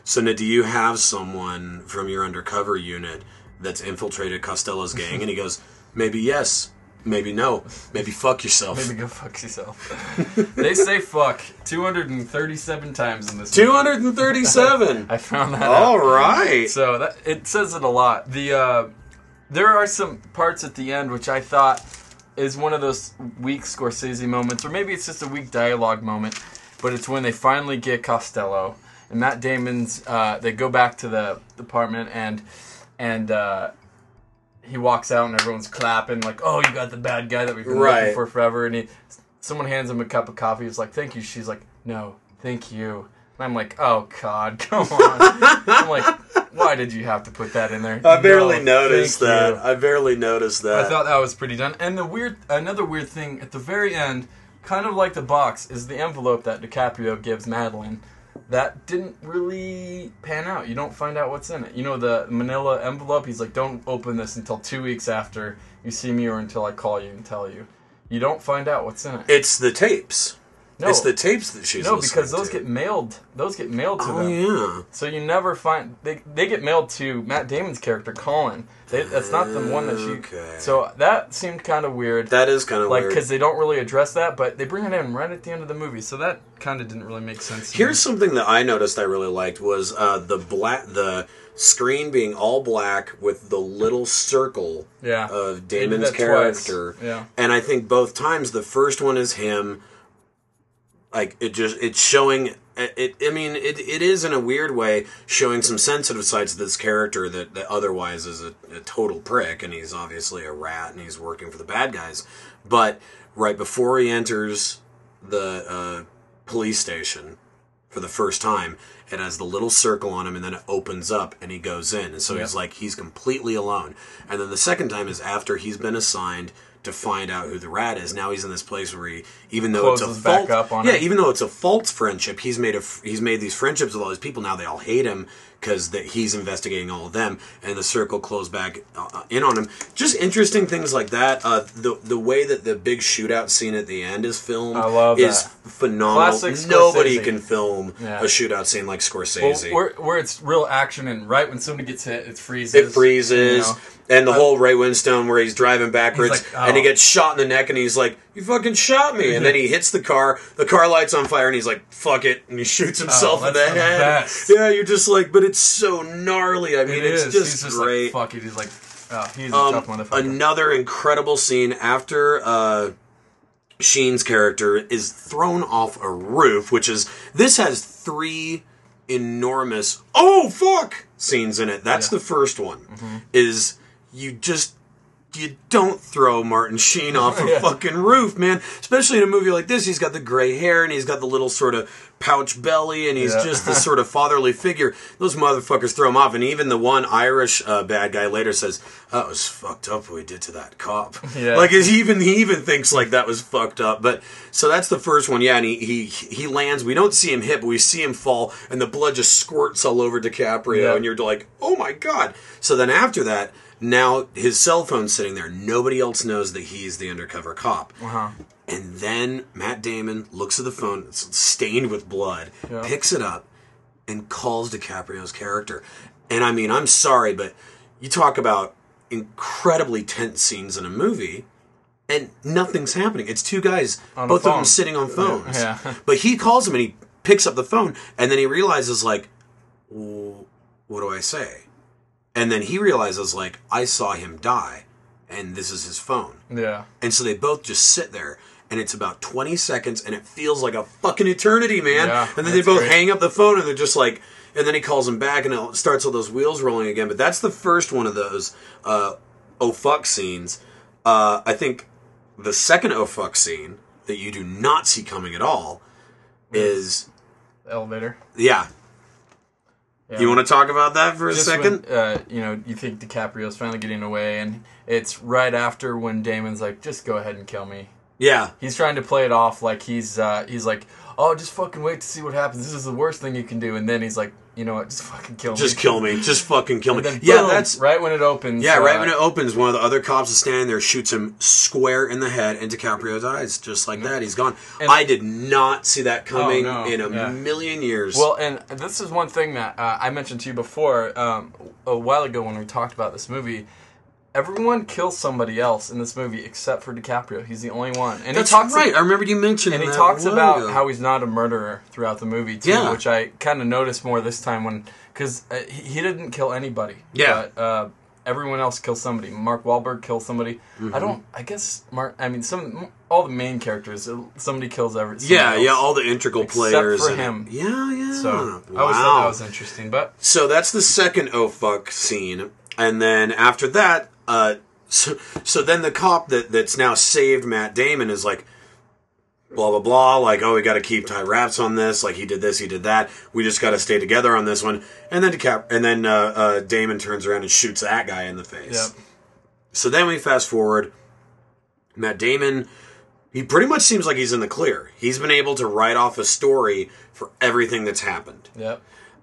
B: "So now, do you have someone from your undercover unit that's infiltrated Costello's gang?" And he goes, "Maybe yes." Maybe no. Maybe fuck yourself.
A: Maybe go fuck yourself. they say fuck 237 times in this.
B: 237.
A: I found that
B: All
A: out.
B: right.
A: So that it says it a lot. The uh, there are some parts at the end which I thought is one of those weak Scorsese moments, or maybe it's just a weak dialogue moment. But it's when they finally get Costello and Matt Damon's. Uh, they go back to the apartment and and uh, he walks out and everyone's clapping like, "Oh, you got the bad guy that we've been
B: Right.
A: looking for forever." And he, someone hands him a cup of coffee. He's like, "Thank you." She's like, "No, thank you." And I'm like, "Oh God, come on!" I'm like, "Why did you have to put that in there?"
B: I barely
A: No,
B: noticed that.
A: you.
B: I barely noticed that.
A: I thought that was pretty done. And the weird, another weird thing at the very end, kind of like the box, is the envelope that DiCaprio gives Madeline. That didn't really pan out. You don't find out what's in it. You know the Manila envelope. He's like, "Don't open this until two weeks after you see me, or until I call you and tell you." You don't find out what's in it.
B: It's the tapes.
A: No,
B: It's the tapes that she's
A: no, because those
B: to.
A: get mailed. Those get mailed to
B: Oh
A: them.
B: yeah.
A: So you never find they they get mailed to Matt Damon's character Colin. They, that's not the one that she.
B: Okay.
A: So that seemed kind of weird.
B: That is kind of
A: like because they don't really address that, but they bring it in right at the end of the movie, so that kind of didn't really make sense. to me.
B: Here's something that I noticed I really liked was uh, the black the screen being all black with the little circle
A: yeah
B: of Damon's
A: that twice.
B: character.
A: Yeah,
B: And I think both times the first one is him like it just it's showing it, I mean it, it is in a weird way showing some sensitive sides of this character that, that otherwise is a, a total prick and he's obviously a rat and he's working for the bad guys. But right before he enters the uh, police station for the first time it has the little circle on him and then it opens up and he goes in. And so
A: Yeah.
B: he's like he's completely alone. And then the second time is after he's been assigned to find out who the rat is. Now he's in this place where he even though it's a
A: Closes back
B: false
A: up on
B: yeah
A: him.
B: even though it's a false friendship he's made a he's made these friendships with all these people. Now they all hate him because that he's investigating all of them, and the circle closed back uh, in on him. Just interesting things like that. Uh, the the way that the big shootout scene at the end is filmed
A: I love
B: is
A: that.
B: phenomenal.
A: Classic
B: Nobody
A: Scorsese.
B: can film
A: Yeah.
B: a shootout scene like
A: Well,
B: Scorsese.
A: where, where it's real action and right when somebody gets hit, it freezes.
B: it freezes.
A: you know.
B: And the whole Ray Winstone where he's driving backwards
A: He's like,
B: and he
A: oh.
B: gets shot in the neck and he's like, You fucking shot me and then he hits the car, the car lights on fire and he's like, Fuck it and he shoots himself in the
A: Oh, that's the
B: head.
A: best.
B: Yeah, you're just like, but it's so gnarly. I mean
A: It
B: it's just,
A: he's just
B: great.
A: like fuck it. He's like, oh, he's a
B: Um,
A: tough motherfucker.
B: another incredible scene after uh, Sheen's character is thrown off a roof, which is this has three enormous oh fuck scenes in it. That's
A: Yeah.
B: the first one.
A: Mm-hmm.
B: Is you just you don't throw Martin Sheen off a
A: Yeah.
B: fucking roof, man. Especially in a movie like this. He's got the gray hair and he's got the little sort of pouch belly and he's
A: Yeah.
B: just this sort of fatherly figure. Those motherfuckers throw him off. And even the one Irish uh, bad guy later says, "That was fucked up what we did to that cop."
A: Yeah.
B: Like is he even he even thinks like that was fucked up. But so that's the first one. Yeah, and he he he lands. We don't see him hit, but we see him fall, and the blood just squirts all over DiCaprio,
A: Yeah.
B: and you're like, "Oh my god!" So then after that. Now his cell phone's sitting there. Nobody else knows that he's the undercover cop.
A: uh-huh.
B: And then Matt Damon looks at the phone, it's stained with blood,
A: Yeah.
B: picks it up, and calls DiCaprio's character. And I mean, I'm sorry, but you talk about incredibly tense scenes in a movie, and nothing's happening. It's two guys, both of them sitting on phones.
A: Yeah.
B: but he calls him and he picks up the phone, and then he realizes, like, what do I say? And then he realizes, like, I saw him die, and this is his phone.
A: Yeah.
B: And so they both just sit there, and it's about 20 seconds, and it feels like a fucking eternity, man.
A: Yeah,
B: and then they both
A: great.
B: hang up the phone, and they're just like, and then he calls him back, and it starts all those wheels rolling again. But that's the first one of those uh, oh fuck scenes. Uh, I think the second oh fuck scene that you do not see coming at all is the
A: Elevator.
B: yeah.
A: Yeah.
B: You want to talk about that for a
A: Just
B: second?
A: when, uh, you know, you think DiCaprio's finally getting away, and it's right after when Damon's like, "Just go ahead and kill me."
B: yeah.
A: He's trying to play it off like he's uh, he's like, "Oh, just fucking wait to see what happens. This is the worst thing you can do." And then he's like, "You know what? Just fucking kill me."
B: Just kill me. Just fucking kill me.
A: Then
B: yeah,
A: boom,
B: that's
A: right when it opens.
B: Yeah, right
A: uh,
B: when it opens, one of the other cops is standing there, shoots him square in the head, and DiCaprio dies just like that. He's gone.
A: And-
B: I did not see that coming
A: Oh, no,
B: in a
A: yeah.
B: million years.
A: Well, and this is one thing that uh, I mentioned to you before um, a while ago when we talked about this movie. Everyone kills somebody else in this movie except for DiCaprio. He's the only one, and
B: that's
A: he talks
B: right. I remember you mentioned
A: and he talks about
B: ago.
A: how he's not a murderer throughout the movie too,
B: Yeah.
A: which I kind of noticed more this time when because uh, he, he didn't kill anybody.
B: Yeah.
A: but, uh, everyone else kills somebody. Mark Wahlberg kills somebody.
B: Mm-hmm.
A: I don't. I guess Mark. I mean, some all the main characters. uh, Somebody kills every.
B: yeah,
A: somebody
B: yeah,
A: else.
B: all the integral
A: Except
B: players.
A: for
B: in it.
A: him.
B: Yeah, yeah.
A: So
B: wow.
A: I that was interesting, but
B: So that's the second oh fuck scene, and then after that, uh, so so then the cop that that's now saved Matt Damon is like, blah blah blah, like oh we got to keep tight wraps on this, like he did this, he did that, we just got to stay together on this one, and then DeCap, and then uh, uh, Damon turns around and shoots that guy in the face.
A: yeah,
B: So then we fast forward. Matt Damon, he pretty much seems like he's in the clear. He's been able to write off a story for everything that's happened
A: yep,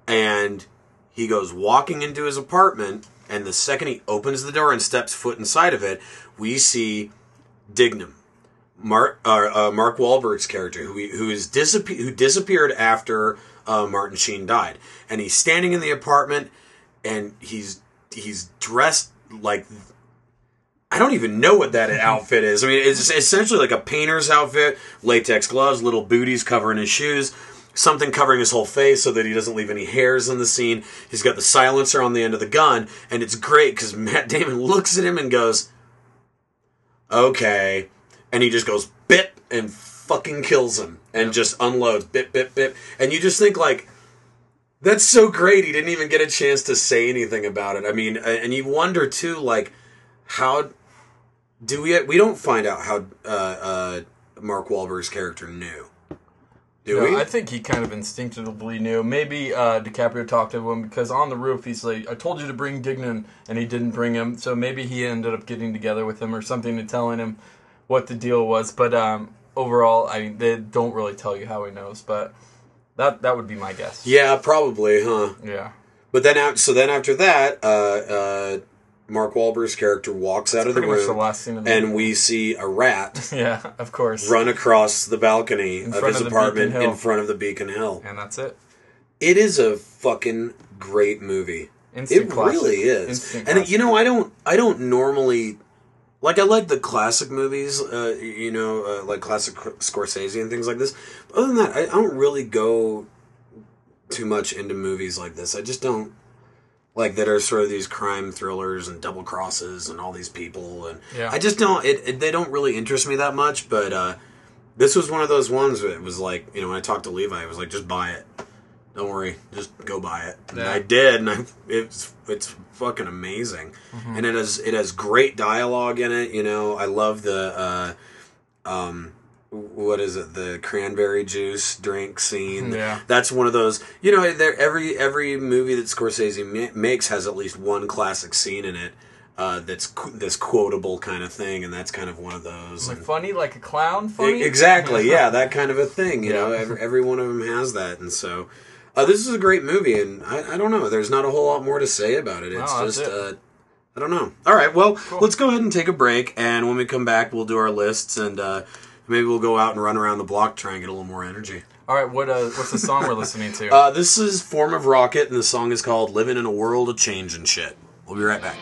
B: and he goes walking into his apartment and the second he opens the door and steps foot inside of it we see dignam mark uh, uh, mark Wahlberg's character who who is disappe- who disappeared after uh, martin sheen died and he's standing in the apartment and he's he's dressed like I don't even know what that outfit is. I mean, it's essentially like a painter's outfit, latex gloves, little booties covering his shoes, something covering his whole face so that he doesn't leave any hairs in the scene. He's got the silencer on the end of the gun, and it's great because Matt Damon looks at him and goes, "Okay," and he just goes bip and fucking kills him and just unloads bip bip bip, and you just think like. That's so great. He didn't even get a chance to say anything about it. I mean, and you wonder too, like, how do we? We don't find out how uh, uh, Mark Wahlberg's character knew. Do
A: No,
B: we?
A: I think he kind of instinctively knew. Maybe uh, DiCaprio talked to him because on the roof he's like, "I told you to bring Dignam," and he didn't bring him. So maybe he ended up getting together with him or something and telling him what the deal was. But um, overall, I mean, they don't really tell you how he knows. But that that would be my guess.
B: yeah, probably, huh?
A: Yeah.
B: But then so then after that, uh, uh, Mark Wahlberg's character walks out of the room,
A: the last scene of the
B: and
A: movie.
B: we see a rat
A: Yeah, of course.
B: run across the balcony of his
A: of
B: apartment in front of the Beacon Hill.
A: And that's it.
B: It is a fucking great movie.
A: Instant
B: it
A: classic.
B: really is.
A: Instant
B: and
A: classic.
B: you know, I don't, I don't normally like. I like the classic movies, uh, you know, uh, like classic Scorsese and things like this. But other than that, I, I don't really go too much into movies like this. I just don't like that are sort of these crime thrillers and double crosses and all these people and
A: Yeah.
B: I just don't. It, it they don't really interest me that much. But uh, this was one of those ones where it was like you know when I talked to Levi, it was like just buy it. Don't worry, just go buy it. And
A: Yeah.
B: I did, and I, it's it's fucking amazing,
A: Mm-hmm.
B: and it has it has great dialogue in it. You know, I love the uh, um, what is it? The cranberry juice drink scene.
A: Yeah.
B: that's one of those. You know, there every every movie that Scorsese ma- makes has at least one classic scene in it. Uh, that's qu- this quotable kind of thing, and that's kind of one of those.
A: Like
B: And-
A: funny, like a clown funny?
B: E- Exactly, yeah, that kind of a thing. You know, every, every one of them has that, and so uh, this is a great movie. And I, I don't know, there's not a whole lot more to say about it. It's
A: No,
B: just,
A: it.
B: uh, I don't know. All right, well, let's go ahead and take a break, and when we come back, we'll do our lists, and uh, maybe we'll go out and run around the block, try and get a little more energy.
A: All right, what uh, what's the song we're listening to?
B: Uh, this is Form of Rocket, and the song is called "Living in a World of Change and Shit." We'll be right back.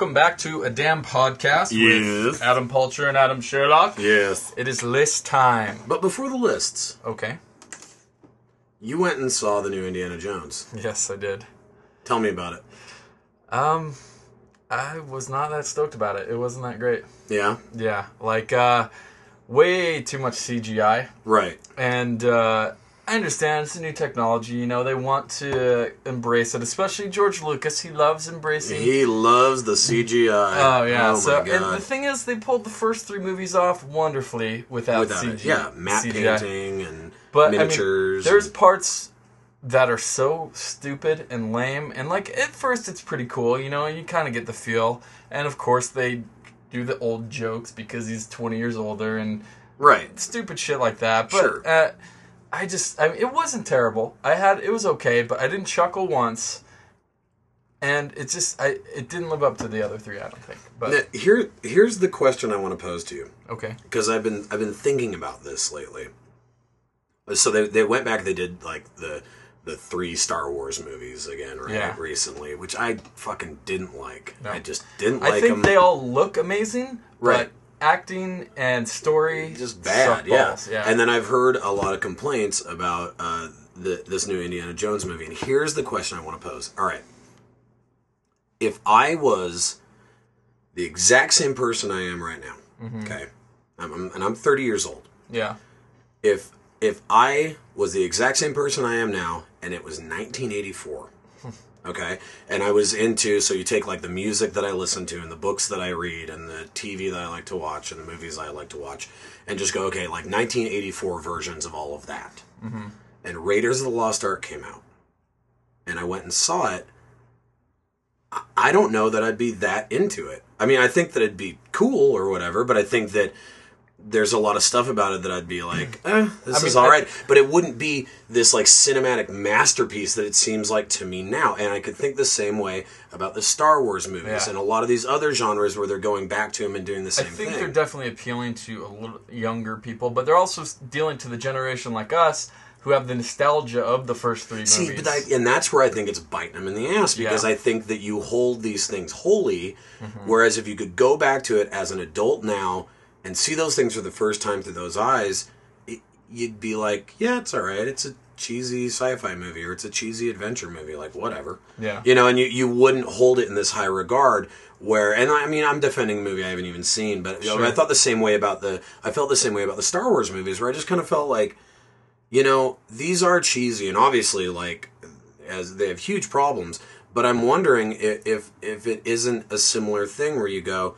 A: Welcome back to a damn podcast
B: Yes.
A: with Adam Pulcher and Adam Sherlock.
B: Yes.
A: It is list time.
B: But before the lists,
A: Okay.
B: you went and saw the new Indiana Jones.
A: Yes, I did.
B: Tell me about it.
A: Um, I was not that stoked about it. It wasn't that great.
B: Yeah?
A: Yeah, like uh, way too much CGI,
B: Right.
A: and uh, I understand it's a new technology. You know, they want to embrace it, especially George Lucas. He loves embracing.
B: He loves the CGI.
A: Oh yeah.
B: Oh
A: so and the thing is, they pulled the first three movies off wonderfully without,
B: Without
A: CG.
B: it. Yeah, matte
A: CGI.
B: painting and
A: But
B: miniatures.
A: I mean, there's
B: and-
A: parts that are so stupid and lame, and like at first it's pretty cool. You know, you kind of get the feel, and of course they do the old jokes because he's 20 years older and
B: right.
A: stupid shit like that. But
B: Sure.
A: uh, I just, I mean, it wasn't terrible. I had, it was okay, but I didn't chuckle once. And it just, I, it didn't live up to the other three. I don't think. But
B: Now, here, here's the question I want to pose to you
A: okay,
B: because I've been I've been thinking about this lately. Uh, so they they went back. They did like the the three Star Wars movies again, right?
A: Yeah.
B: Recently, which I fucking didn't like.
A: No.
B: I just didn't like
A: I think
B: them.
A: they all look amazing,
B: Right.
A: Acting and story
B: just bad, yeah.
A: yeah.
B: And then I've heard a lot of complaints about uh, the, this new Indiana Jones movie. And here's the question I want to pose. All right, if I was the exact same person I am right now,
A: Mm-hmm.
B: okay, I'm, I'm- and I'm 30 years old.
A: yeah,
B: If if I was the exact same person I am now, and it was 1984. Okay, and I was into so you take like the music that I listen to and the books that I read and the TV that I like to watch and the movies I like to watch, and just go okay like 1984 versions of all of that. Mm-hmm. And Raiders of the Lost Ark came out, and I went and saw it. I don't know that I'd be that into it. I mean, I think that it'd be cool or whatever, but I think that there's a lot of stuff about it that I'd be like, eh, this
A: I mean,
B: is all right. But it wouldn't be this like cinematic masterpiece that it seems like to me now. And I could think the same way about the Star Wars movies
A: Yeah.
B: and a lot of these other genres where they're going back to them and doing the same thing.
A: I think
B: thing.
A: they're definitely appealing to a little younger people, but they're also dealing to the generation like us who have the nostalgia of the first three movies.
B: See, but I, and that's where I think it's biting them in the ass because
A: Yeah.
B: I think that you hold these things holy,
A: Mm-hmm.
B: whereas if you could go back to it as an adult now and see those things for the first time through those eyes, it, you'd be like, yeah, it's all right. It's a cheesy sci-fi movie or it's a cheesy adventure movie, like whatever.
A: Yeah.
B: you know, and you you wouldn't hold it in this high regard. Where, and I mean, I'm defending a movie I haven't even seen, but you know, I thought the same way about the, I felt the same way about the Star Wars movies, where I just kind of felt like, you know, these are cheesy and obviously like as they have huge problems. But I'm wondering if if, if it isn't a similar thing where you go,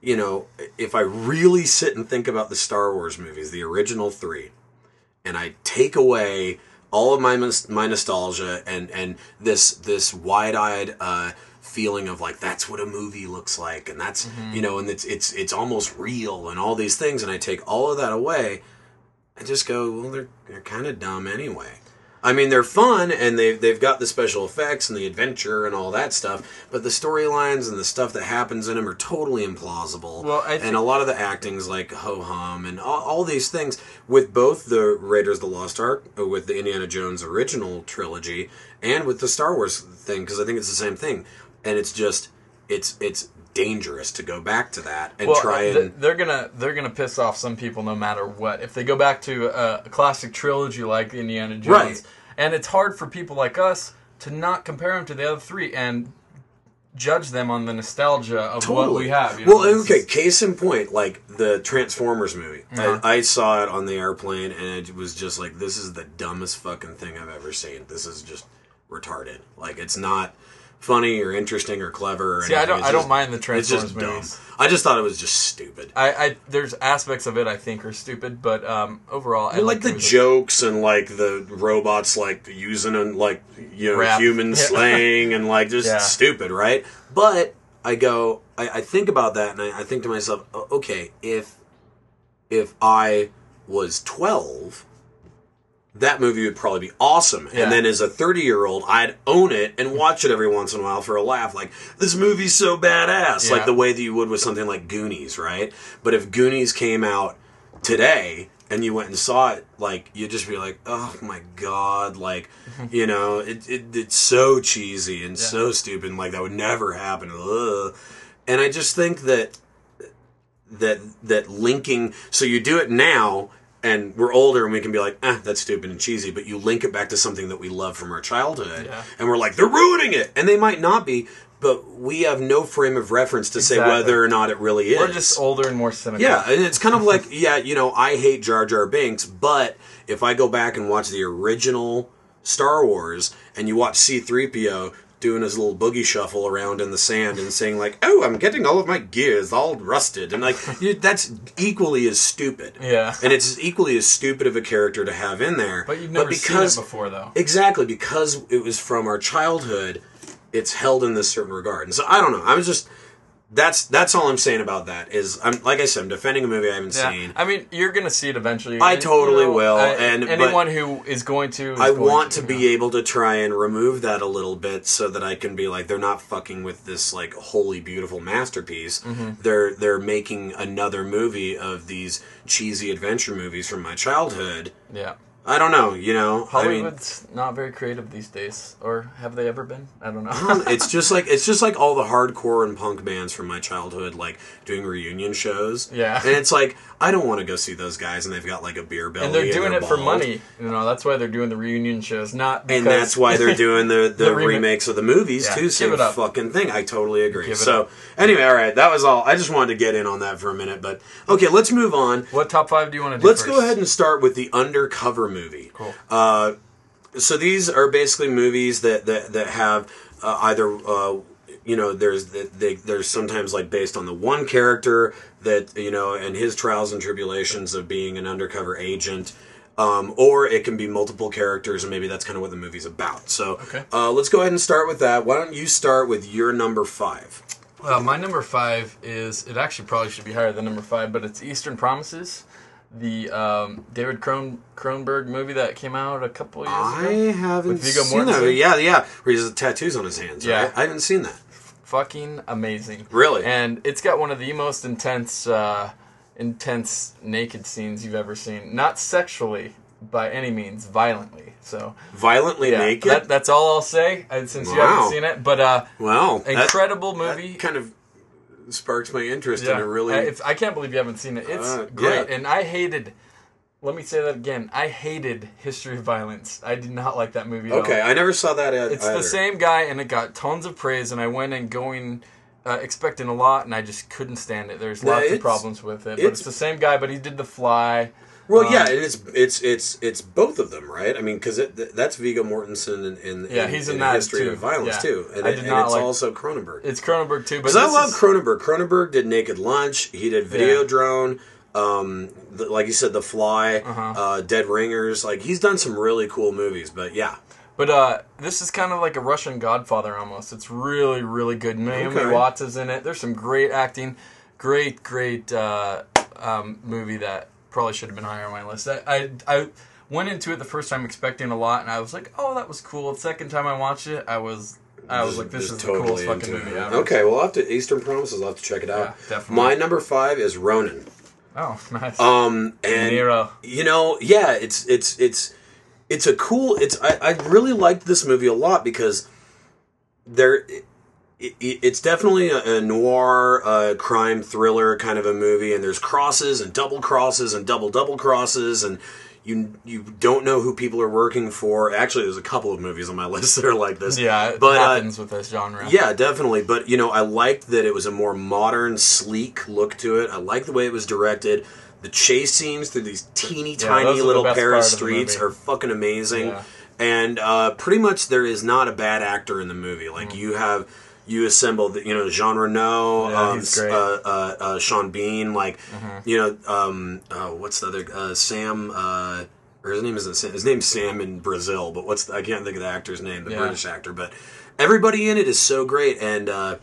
B: you know, if I really sit and think about the Star Wars movies, the original three, and I take away all of my my nostalgia and and this this wide eyed uh, feeling of like that's what a movie looks like, and that's you know, and it's it's it's almost real and all these things, and I take all of that away, I just go, well, they're they're kind of dumb anyway. I mean, they're fun and they've they've got the special effects and the adventure and all that stuff, but the storylines and the stuff that happens in them are totally implausible.
A: Well,
B: and a lot of the acting's like ho hum and all, all these things with both the Raiders of the Lost Ark, uh, with the Indiana Jones original trilogy, and with the Star Wars thing because I think it's the same thing, and it's just it's it's dangerous to go back to that and
A: well,
B: try and
A: they're gonna they're gonna piss off some people no matter what. If they go back to a, a classic trilogy like Indiana Jones,
B: Right.
A: and it's hard for people like us to not compare them to the other three and judge them on the nostalgia of what we have. you know?
B: Well, okay. Case in point, like the Transformers movie.
A: Uh-huh.
B: I, I saw it on the airplane, and it was just like, this is the dumbest fucking thing I've ever seen. This is just retarded. Like, it's not funny or interesting or clever. Or
A: See, I don't-
B: It's
A: I don't mind the
B: it's
A: Transformers
B: just dumb.
A: movies.
B: I just thought it was just stupid.
A: I, I there's aspects of it I think are stupid, but um, overall, I
B: I like the
A: movies.
B: jokes and like the robots like using and like you know
A: Rap.
B: human
A: Yeah.
B: slang and like just
A: Yeah.
B: stupid, right? But I go, I, I think about that and I, I think to myself, okay, if if I was twelve, that movie would probably be awesome.
A: Yeah.
B: And then as a thirty year old, I'd own it and watch it every once in a while for a laugh. Like this movie's so badass,
A: Yeah.
B: like the way that you would with something like Goonies, right? But if Goonies came out today and you went and saw it, like you'd just be like, "Oh my god!" Like, mm-hmm. you know, it, it it's so cheesy and so stupid. and, Like that would never happen. Ugh. And I just think that that that linking. So you do it now, and we're older, and we can be like, "Ah, that's stupid and cheesy." But you link it back to something that we love from our childhood,
A: Yeah.
B: and we're like, "They're ruining it," and they might not be. But we have no frame of reference to say whether or not it really is.
A: We're just older and more cynical.
B: Yeah, and it's kind of like, yeah, you know, I hate Jar Jar Binks, but if I go back and watch the original Star Wars and you watch C3PO doing his little boogie shuffle around in the sand and saying like, "Oh, I'm getting all of my gears all rusted," and like that's equally as stupid.
A: Yeah.
B: and it's equally as stupid of a character to have in there.
A: But you've never seen it before, though.
B: Exactly, because it was from our childhood, it's held in this certain regard. And so I don't know. I was just that's that's all I'm saying about that is I'm like I said, I'm defending a movie I haven't
A: Yeah.
B: seen.
A: I mean, you're gonna see it eventually.
B: I
A: And,
B: totally will, and-
A: anyone who is going to, is
B: I
A: going
B: want to
A: you
B: be
A: know.
B: able to try and remove that a little bit so that I can be like they're not fucking with this like holy beautiful masterpiece.
A: Mm-hmm.
B: They're they're making another movie of these cheesy adventure movies from my childhood.
A: Yeah.
B: I don't know, you know. I mean,
A: Hollywood's not very creative these days, or have they ever been? I don't know.
B: it's just like it's just like all the hardcore and punk bands from my childhood, like doing reunion shows.
A: Yeah.
B: and it's like I don't want to go see those guys, and they've got like a beer belly,
A: and they're doing
B: they're
A: it for money. You know, that's why they're doing the reunion shows, not because
B: And that's why they're doing the, the,
A: The
B: remakes of the movies
A: Yeah,
B: too. Same fucking thing. I totally agree. So
A: up.
B: anyway, all right, that was all. I just wanted to get in on that for a minute, but okay, let's move on.
A: What top five do you want to do?
B: Let's
A: first?
B: go ahead and start with the undercover movie.
A: Cool.
B: Uh, so these are basically movies that that that have uh, either uh, you know there's they, there's sometimes like based on the one character that you know and his trials and tribulations of being an undercover agent. Um, or it can be multiple characters, and maybe that's kind of what the movie's about. So,
A: Okay.
B: uh, let's go ahead and start with that. Why don't you start with your number five?
A: Uh, my number five is it actually probably should be higher than number five, but it's Eastern Promises, the um, David Cron- Cronenberg movie that came out a couple years ago.
B: I haven't
A: With Viggo
B: seen that. Yeah, yeah. Where he has the tattoos on his hands.
A: Yeah.
B: right? I haven't seen that.
A: Fucking amazing.
B: Really?
A: And it's got one of the most intense, uh, intense naked scenes you've ever seen. Not sexually by any means, violently. So
B: Violently
A: yeah,
B: naked.
A: that, that's all I'll say. uh, Since you haven't seen it, but uh,
B: Wow,
A: incredible
B: that
A: movie.
B: kind of sparks my interest
A: Yeah,
B: in a really.
A: I, it's, I can't believe you haven't seen it. It's
B: Uh,
A: great,
B: yeah.
A: and I hated. Let me say that again. I hated History of Violence. I did not like that movie. At
B: okay,
A: all.
B: I never saw that. Ad,
A: it's
B: either.
A: the same guy, and it got tons of praise. And I went in going uh, expecting a lot, and I just couldn't stand it. There's
B: Yeah,
A: lots of problems with it, but
B: it's-
A: it's the same guy. But he did The Fly.
B: Well,
A: Um,
B: yeah, and it's it's it's it's both of them, right? I mean, because it, that's Viggo Mortensen and, in
A: Yeah, he's in that,
B: History
A: too.
B: of Violence
A: Yeah.
B: too, and,
A: I did not
B: it's
A: like-
B: also Cronenberg.
A: It's Cronenberg too, but
B: Because I love
A: is-
B: Cronenberg. Cronenberg did Naked Lunch. He did
A: Yeah.
B: Videodrome. Um, the, like you said, The Fly,
A: Uh-huh.
B: uh, Dead Ringers. Like he's done some really cool movies. But yeah,
A: But uh, this is kind of like a Russian Godfather almost. It's really, really good. Naomi
B: Okay.
A: Watts is in it. There's some great acting. Great, great uh, um, movie that probably should have been higher on my list. I, I, I went into it the first time expecting a lot, and I was like, "Oh, that was cool." The second time I watched it, I was, I was like, "This is the coolest fucking movie ever."
B: Okay, well, I'll have to Eastern Promises. I'll have to check it out.
A: Yeah, definitely.
B: My number five is Ronin.
A: Oh, nice.
B: Um, and
A: Nero.
B: you know, yeah, it's it's it's it's a cool. It's I, I really liked this movie a lot because there. It, it, it's definitely a, a noir uh, crime thriller kind of a movie, and there's crosses and double crosses and double double crosses, and you you don't know who people are working for. Actually, there's a couple of movies on my list that are like this.
A: yeah, it
B: but uh,
A: happens with this genre.
B: yeah, definitely. But you know, I liked that it was a more modern, sleek look to it. I liked the way it was directed. The chase scenes through these teeny
A: those
B: tiny little Paris
A: part of the
B: streets are fucking amazing.
A: Yeah.
B: And uh, pretty much there is not a bad actor in the movie.
A: Mm.
B: Like you have. You assemble, the, you know, Jean Reno,
A: Yeah,
B: um, uh, uh, uh, Sean Bean, like,
A: Mm-hmm.
B: you know, um, uh, what's the other, uh, Sam, uh, or his name isn't Sam, his name's Sam in Brazil, but what's, the, I can't think of the actor's name, the
A: Yeah.
B: British actor, but everybody in it is so great, and, uh,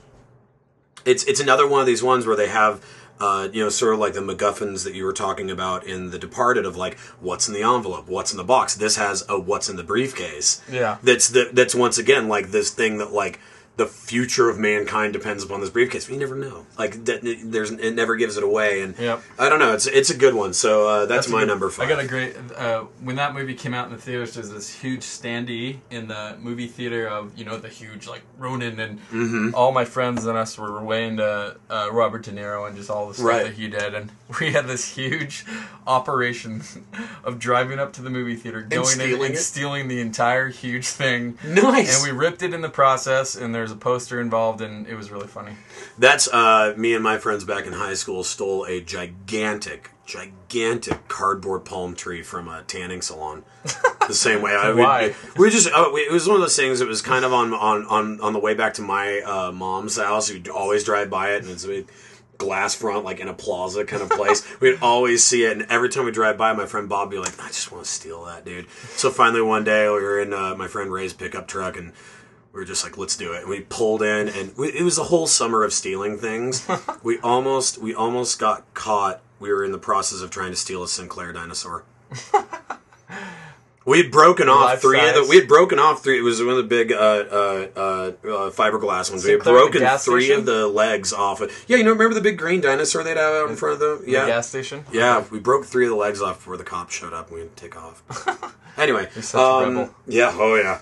B: it's it's another one of these ones where they have uh, you know sort of like the MacGuffins that you were talking about in The Departed of like what's in the envelope, what's in the box. This has a what's in the briefcase.
A: Yeah.
B: that's the, that's once again like this thing that like the future of mankind depends upon this briefcase. You never know. Like that, there's it never gives it away, and
A: Yep.
B: I don't know. It's it's a good one. So uh, that's,
A: a
B: my
A: good-
B: number five.
A: I got a great. Uh, when that movie came out in the theaters, there's this huge standee in the movie theater of you know the huge like Ronin and
B: Mm-hmm.
A: all my friends and us were way into uh, Robert De Niro and just all the stuff
B: Right.
A: that he did, and we had this huge operation of driving up to the movie theater, going in
B: stealing
A: and
B: it?
A: stealing the entire huge thing.
B: Nice.
A: And we ripped it in the process, and there's a poster involved, and it was really funny.
B: That's uh, me and my friends back in high school stole a gigantic, gigantic cardboard palm tree from a tanning salon. The same way. I,
A: Why?
B: We, we just oh, we, it was one of those things. It was kind of on on on on the way back to my uh, mom's house. We'd always drive by it, and it's a glass front, like in a plaza kind of place. We'd always see it, and every time we drive by, my friend Bob would be like, "I just want to steal that, dude." So finally, one day, we were in uh, my friend Ray's pickup truck, and we were just like, let's do it. And we pulled in, and we, it was a whole summer of stealing things. we almost, we almost got caught. We were in the process of trying to steal a Sinclair dinosaur. we had broken off
A: Life
B: three of the. We had broken off three. It was one of the big uh, uh, uh, uh, fiberglass ones. we had broken three
A: station?
B: of the legs off. it. Yeah, you know, remember the big green dinosaur they'd have out in front of?
A: The
B: Yeah,
A: gas station.
B: yeah, we broke three of the legs off before the cops showed up and we had to take off. anyway, um, yeah, oh yeah,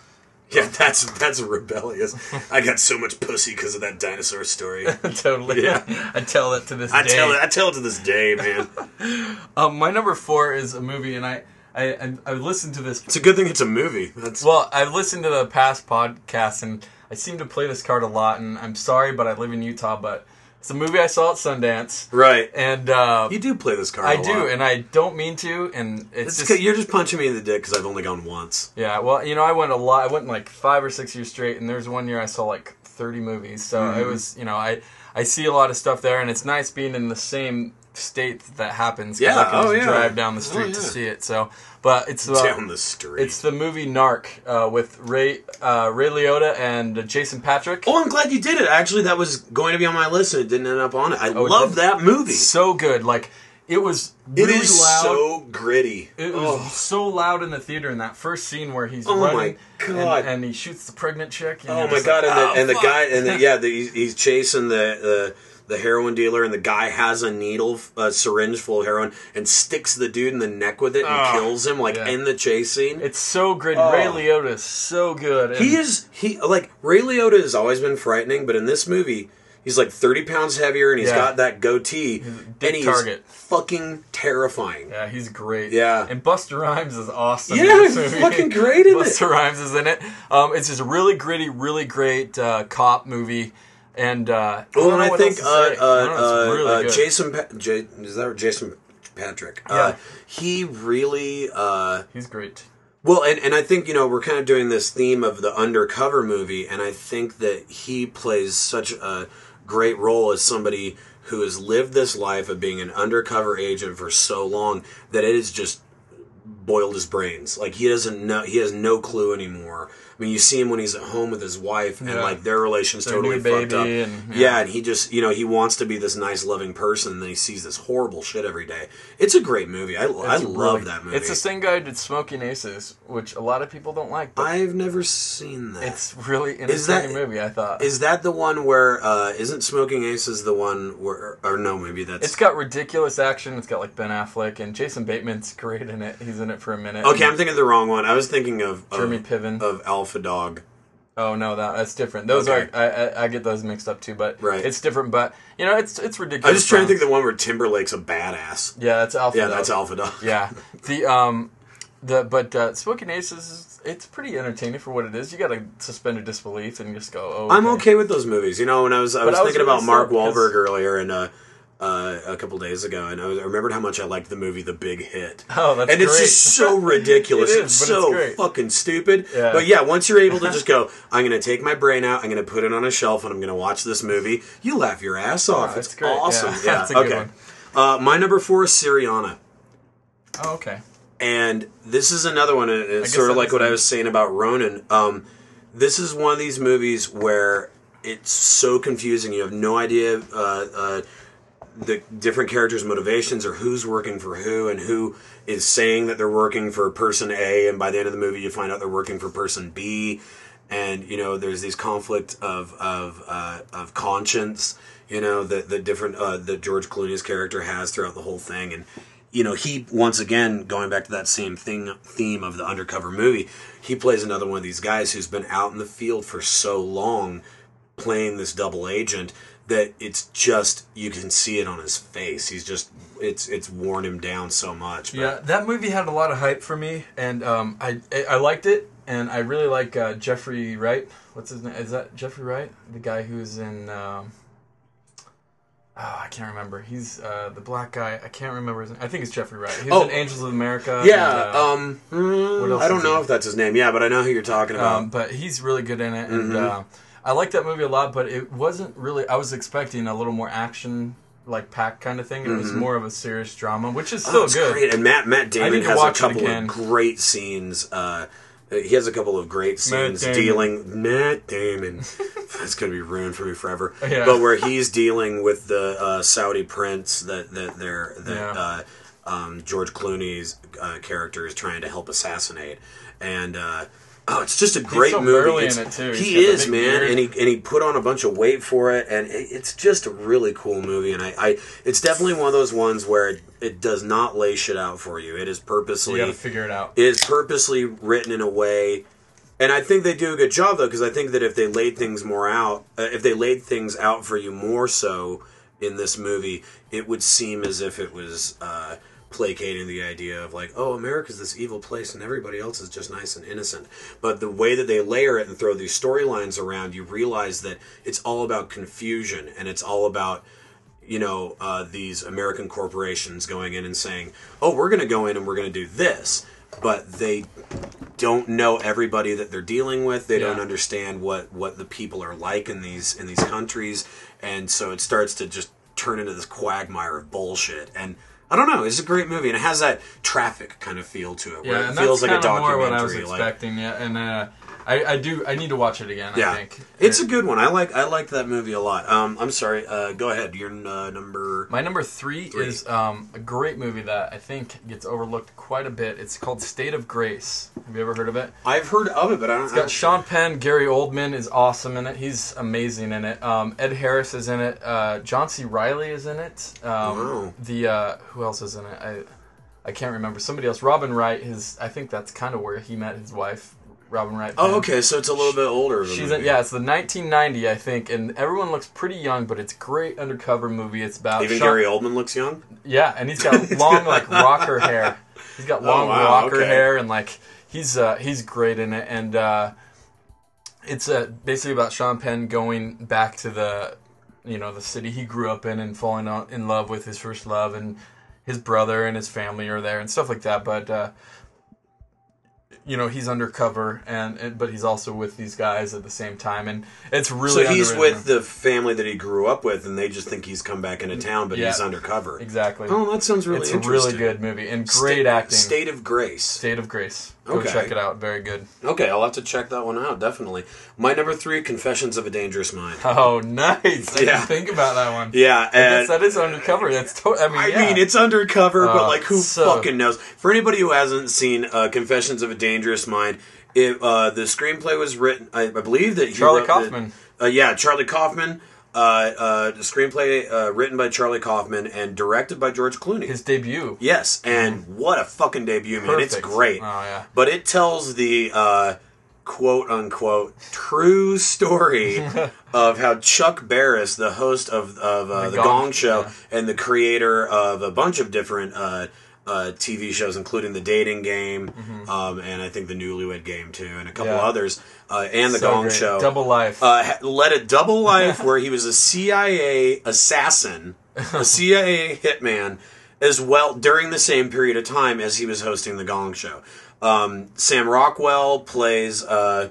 B: yeah. That's that's rebellious. I got so much pussy because of that dinosaur story.
A: totally.
B: Yeah.
A: I tell it to this
B: I
A: day.
B: tell it. I tell it to this day, man.
A: Um, my number four is a movie, and I, I, I, listened to this.
B: It's a good thing it's a movie. That's
A: Well, I've listened to the past podcasts, and I seem to play this card a lot. And I'm sorry, but I live in Utah. But it's a movie I saw at Sundance,
B: right.
A: and uh,
B: You do play this card.
A: I do, and I don't mean to. And it's,
B: It's
A: just
B: you're just punching me in the dick because I've only gone once.
A: yeah. Well, you know, I went a lot. I went like five or six years straight, and there's one year I saw like 30 movies. So
B: Mm-hmm.
A: it was, you know, I I see a lot of stuff there, and it's nice being in the same state that, that happens.
B: Yeah,
A: I can
B: oh, yeah.
A: drive down the
B: Oh,
A: street to see it. So, but it's uh,
B: Down the street.
A: It's the movie Narc uh, with Ray uh, Ray Liotta and uh, Jason Patric.
B: Oh, I'm glad you did it. Actually, that was going to be on my list and it didn't end up on it. I
A: Oh,
B: love
A: didn't?
B: that movie.
A: So good. Like it was
B: It
A: really
B: is
A: loud.
B: so gritty.
A: it was
B: Oh.
A: so loud in the theater in that first scene where he's
B: Oh my
A: running
B: God.
A: And, and he shoots the pregnant chick. And
B: Oh my god!
A: like,
B: and the,
A: "Oh,
B: and the guy and the, yeah, the, he's, he's chasing the, the heroin dealer, and the guy has a needle, a syringe full of heroin, and sticks the dude in the neck with it and
A: Ah,
B: kills him like
A: yeah.
B: in the chase scene.
A: It's so gritty.
B: Oh.
A: Ray Liotta is so good. And
B: he is he like Ray Liotta has always been frightening, but in this movie. He's like thirty pounds heavier, and he's
A: Yeah.
B: got that goatee,
A: dick
B: and he's
A: target.
B: fucking terrifying.
A: Yeah, he's great.
B: Yeah.
A: and Busta Rhymes is awesome.
B: Yeah, he's fucking great in it.
A: Busta Rhymes is in it. Um, it's just a really gritty, really great uh, cop movie. And uh, I
B: and I think uh, uh,
A: I don't know, it's
B: uh,
A: really
B: uh. Jason pa- J- is that Jason Patric? Uh,
A: Yeah.
B: he really uh,
A: he's great.
B: well, and, and I think you know we're kind of doing this theme of the undercover movie, and I think that he plays such a great role as somebody who has lived this life of being an undercover agent for so long that it has just boiled his brains. Like he doesn't know, he has no clue anymore. I mean, you see him when he's at home with his wife, and
A: Yeah.
B: like their relation's
A: Their
B: totally fucked up.
A: and-
B: yeah.
A: yeah.
B: and he just, you know, he wants to be this nice, loving person, and then he sees this horrible shit every day. It's a great movie. I, I
A: It's
B: love that movie.
A: It's the same guy who did Smoking Aces, which a lot of people don't like, but
B: I've never seen that.
A: it's really entertaining
B: Is that-
A: movie. I thought
B: Is that the one where uh, isn't Smoking Aces the one where or no maybe that's
A: it's got ridiculous action. It's got like Ben Affleck and Jason Bateman's great in it. He's in it for a minute.
B: Okay, I'm thinking of the wrong one. I was thinking of of,
A: Jeremy Piven.
B: of Alpha Dog.
A: Oh no, that that's different. Those
B: Okay.
A: are I, I, I get those mixed up too, but
B: Right.
A: it's different. But you know, it's it's ridiculous.
B: I'm just trying to think of the one where Timberlake's a badass.
A: Yeah, that's Alpha.
B: Yeah,
A: Dog.
B: that's Alpha Dog.
A: Yeah, the um, the but uh, Smoking Aces, is, it's pretty entertaining for what it is. You got to suspend your disbelief and just go. Oh,
B: I'm okay with those movies. You know, when I was I was
A: I was
B: thinking
A: really
B: about Mark Wahlberg earlier and uh, uh, a couple days ago, and I, was, I remembered how much I liked the movie The Big Hit.
A: Oh, that's great.
B: and it's just so ridiculous.
A: It is,
B: it's
A: it's
B: so
A: great.
B: fucking stupid.
A: Yeah.
B: But yeah, once you're able to just go, I'm going to take my brain out, I'm going to put it on a shelf, and I'm going to watch this movie. You laugh your ass off.
A: Oh,
B: it's
A: it's great.
B: awesome.
A: Yeah,
B: Yeah,
A: that's a good
B: okay.
A: one.
B: Uh, my number four is Syriana.
A: Oh, okay.
B: And this is another one. It's sort of like what I was saying about Ronin. Um, this is one of these movies where it's so confusing. You have no idea uh, uh, the different characters' motivations or who's working for who and who is saying that they're working for person A, and by the end of the movie, you find out they're working for person B. and you know there's these conflict of of uh, of conscience you know the the different uh, that George Clooney's character has throughout the whole thing and you know he once again going back to that same thing theme of the undercover movie he plays another one of these guys who's been out in the field for so long playing this double agent that it's just you can see it on his face he's just it's it's worn him down so much but-
A: Yeah, that movie had a lot of hype for me, and um, I I liked it, and I really like uh, Jeffrey Wright. What's his name? Is that Jeffrey Wright, the guy who's in? Um, oh, I can't remember. He's uh, the black guy. I can't remember his name. I think it's Jeffrey Wright. He's
B: Oh.
A: in Angels of America.
B: yeah
A: and, uh,
B: um mm, I don't know if that's his name yeah but I know who you're talking about
A: Um, but he's really good in it, and
B: Mm-hmm.
A: I like that movie a lot. But it wasn't really. I was expecting a little more action, like pack kind of thing. It was more of a serious drama, which is
B: Mm-hmm. Oh,
A: still good.
B: great. And Matt Matt Damon has a couple of great scenes. Uh, he has a couple of great scenes
A: Damon.
B: dealing Matt Damon. That's gonna be ruined for me forever.
A: Yeah.
B: But where he's dealing with the uh, Saudi prince that that they're that
A: Yeah.
B: uh, um, George Clooney's uh, character is trying to help assassinate, and uh, oh, it's just a great
A: so
B: movie.
A: burly in it, too.
B: He is man,
A: beard.
B: and he and he put on a bunch of weight for it, and it, it's just a really cool movie. And I, I, it's definitely one of those ones where it, it does not lay shit out for you. It is purposely,
A: You got to figure it out.
B: it is purposely written in a way, and I think they do a good job though, because I think that if they laid things more out, uh, if they laid things out for you more so in this movie, it would seem as if it was. Uh, placating the idea of like oh america's this evil place and everybody else is just nice and innocent. But the way that they layer it and throw these storylines around you realize that it's all about confusion and it's all about you know uh, these american corporations going in and saying oh we're going to go in and we're going to do this. But they don't know everybody that they're dealing with. They don't understand what what the people are like in these in these countries. And so it starts to just turn into this quagmire of bullshit. And I don't know. It's a great movie, and it has that traffic kind of feel to it, where
A: Yeah,
B: it feels
A: that's
B: like a
A: kinda more what I was
B: like,
A: expecting. Yeah, and uh, I, I do. I need to watch it again.
B: yeah,
A: I think
B: it's
A: It-
B: a good one. I like I like that movie a lot. Um, I'm sorry. Uh, go ahead. You're uh, number.
A: My number three,
B: Three.
A: is um, a great movie that I think gets overlooked quite a bit. It's called State of Grace. Have you ever heard of it?
B: I've heard of it, but I don't.
A: It's got Sean Penn, Gary Oldman is awesome in it. He's amazing in it. Um, Ed Harris is in it. Uh, John C. Reilly is in it. Um,
B: Wow.
A: The uh, who else is in it? I I can't remember. Somebody else. Robin Wright. His I think that's kind of where he met his wife. Robin Wright.
B: Oh, okay. So it's a little bit older. A
A: She's in, yeah, it's the 1990, I think, and everyone looks pretty young, but it's a great undercover movie. It's about
B: Even
A: Sean-
B: Gary Oldman looks young.
A: yeah, and he's got long like rocker hair. He's got long
B: Oh, wow,
A: rocker
B: okay.
A: hair, and like he's uh, he's great in it. And uh, it's uh, basically about Sean Penn going back to the you know the city he grew up in and falling in love with his first love, and his brother and his family are there and stuff like that. But uh, you know he's undercover, and, and but he's also with these guys at the same time, and it's really
B: so he's with the family that he grew up with, and they just think he's come back into town, but
A: Yeah.
B: he's undercover.
A: exactly.
B: Oh, that sounds really
A: it's a really good movie and great
B: State,
A: acting.
B: State of Grace.
A: State of Grace. Go
B: Okay.
A: check it out. Very good.
B: Okay, I'll have to check that one out. Definitely. My number three, Confessions of a Dangerous Mind.
A: Oh, nice! I
B: Yeah.
A: didn't think about that one.
B: Yeah, and
A: that is undercover. That's to- I mean,
B: I
A: yeah.
B: mean, it's undercover, but
A: Oh,
B: like, who
A: so-
B: fucking knows? For anybody who hasn't seen uh, Confessions of a Dangerous Mind, it, uh, the screenplay was written. I, I believe that he
A: Charlie
B: wrote the-
A: Kaufman.
B: uh, yeah, Charlie Kaufman. Uh, uh, the screenplay uh, written by Charlie Kaufman and directed by George Clooney.
A: his debut.
B: Yes, and what a fucking debut, man! It's great.
A: Oh, yeah.
B: But it tells the uh, quote unquote true story of how Chuck Barris, the host of of uh, the,
A: Gong-
B: Gong, Show
A: yeah.
B: and the creator of a bunch of different uh, TV shows, including The Dating Game, um, and I think The Newlywed Game too, and a couple
A: Mm-hmm. Yeah.
B: others, uh, and The
A: So
B: Gong
A: great.
B: Show.
A: Double Life.
B: Uh, led a double life where he was a CIA assassin, a CIA hitman, as well during the same period of time as he was hosting the Gong Show. Um, Sam Rockwell plays uh,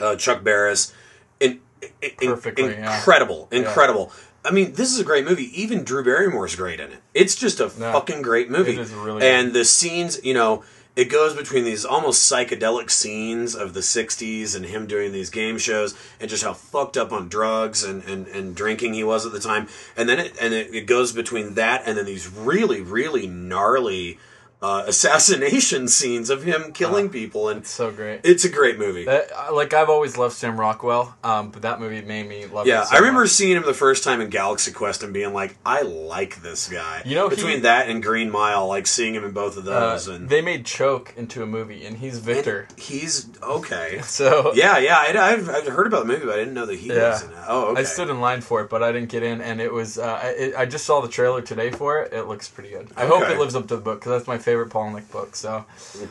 B: uh, Chuck Barris. In, in,
A: Perfectly, yeah.
B: incredible, incredible. I mean, this is a great movie. Even Drew Barrymore's great in it. It's just a
A: Yeah.
B: fucking great movie.
A: It is really
B: and the scenes, you know, it goes between these almost psychedelic scenes of the 60s and him doing these game shows and just how fucked up on drugs and, and, and drinking he was at the time. And then it, and it, it goes between that and then these really, really gnarly uh, assassination scenes of him killing people, and it's
A: so great.
B: it's a great movie.
A: Uh, like I've always loved Sam Rockwell, um, but that movie made me love.
B: yeah,
A: so
B: I remember
A: much.
B: seeing him the first time in Galaxy Quest and being like, I like this guy.
A: You know, he-
B: between that and Green Mile, like seeing him in both of
A: Uh,
B: those, and,
A: they made Choke into a movie, and he's Victor.
B: and he's okay.
A: so
B: Yeah, yeah, I, I've, I've heard about the movie, but I didn't know that he
A: Yeah.
B: was in it. Oh, okay.
A: I stood in line for it, but I didn't get in, and it was. Uh, I, it, I just saw the trailer today for it. It looks pretty good. I hope it lives up to the book because that's my favorite Palahniuk book. So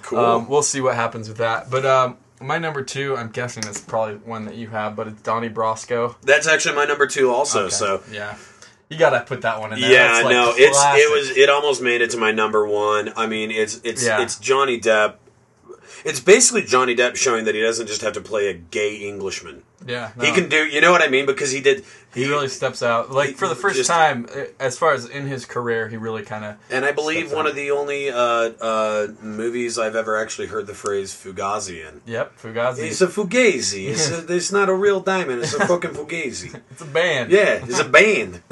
B: cool.
A: um, we'll see what happens with that. But um, my number two, I'm guessing it's probably one that you have, but it's Donnie Brasco.
B: That's actually my number two, also.
A: Okay.
B: So
A: yeah, you gotta put that one in there.
B: Yeah,
A: like,
B: no, it's it was it almost made it to my number one. I mean, it's it's
A: Yeah.
B: it's Johnny Depp. It's basically Johnny Depp showing that he doesn't just have to play a gay Englishman.
A: Yeah,
B: He can do, you know what I mean? Because he did.
A: He really steps out. Like
B: he-
A: for the first
B: just-
A: time, uh, as far as in his career, he really kind of.
B: And I believe one
A: out.
B: of the only uh, uh, movies I've ever actually heard the phrase Fugazi in.
A: Yep, Fugazi.
B: It's a fugazi. It's, a, it's not a real diamond. It's a fucking fugazi.
A: It's a band.
B: Yeah, it's a band.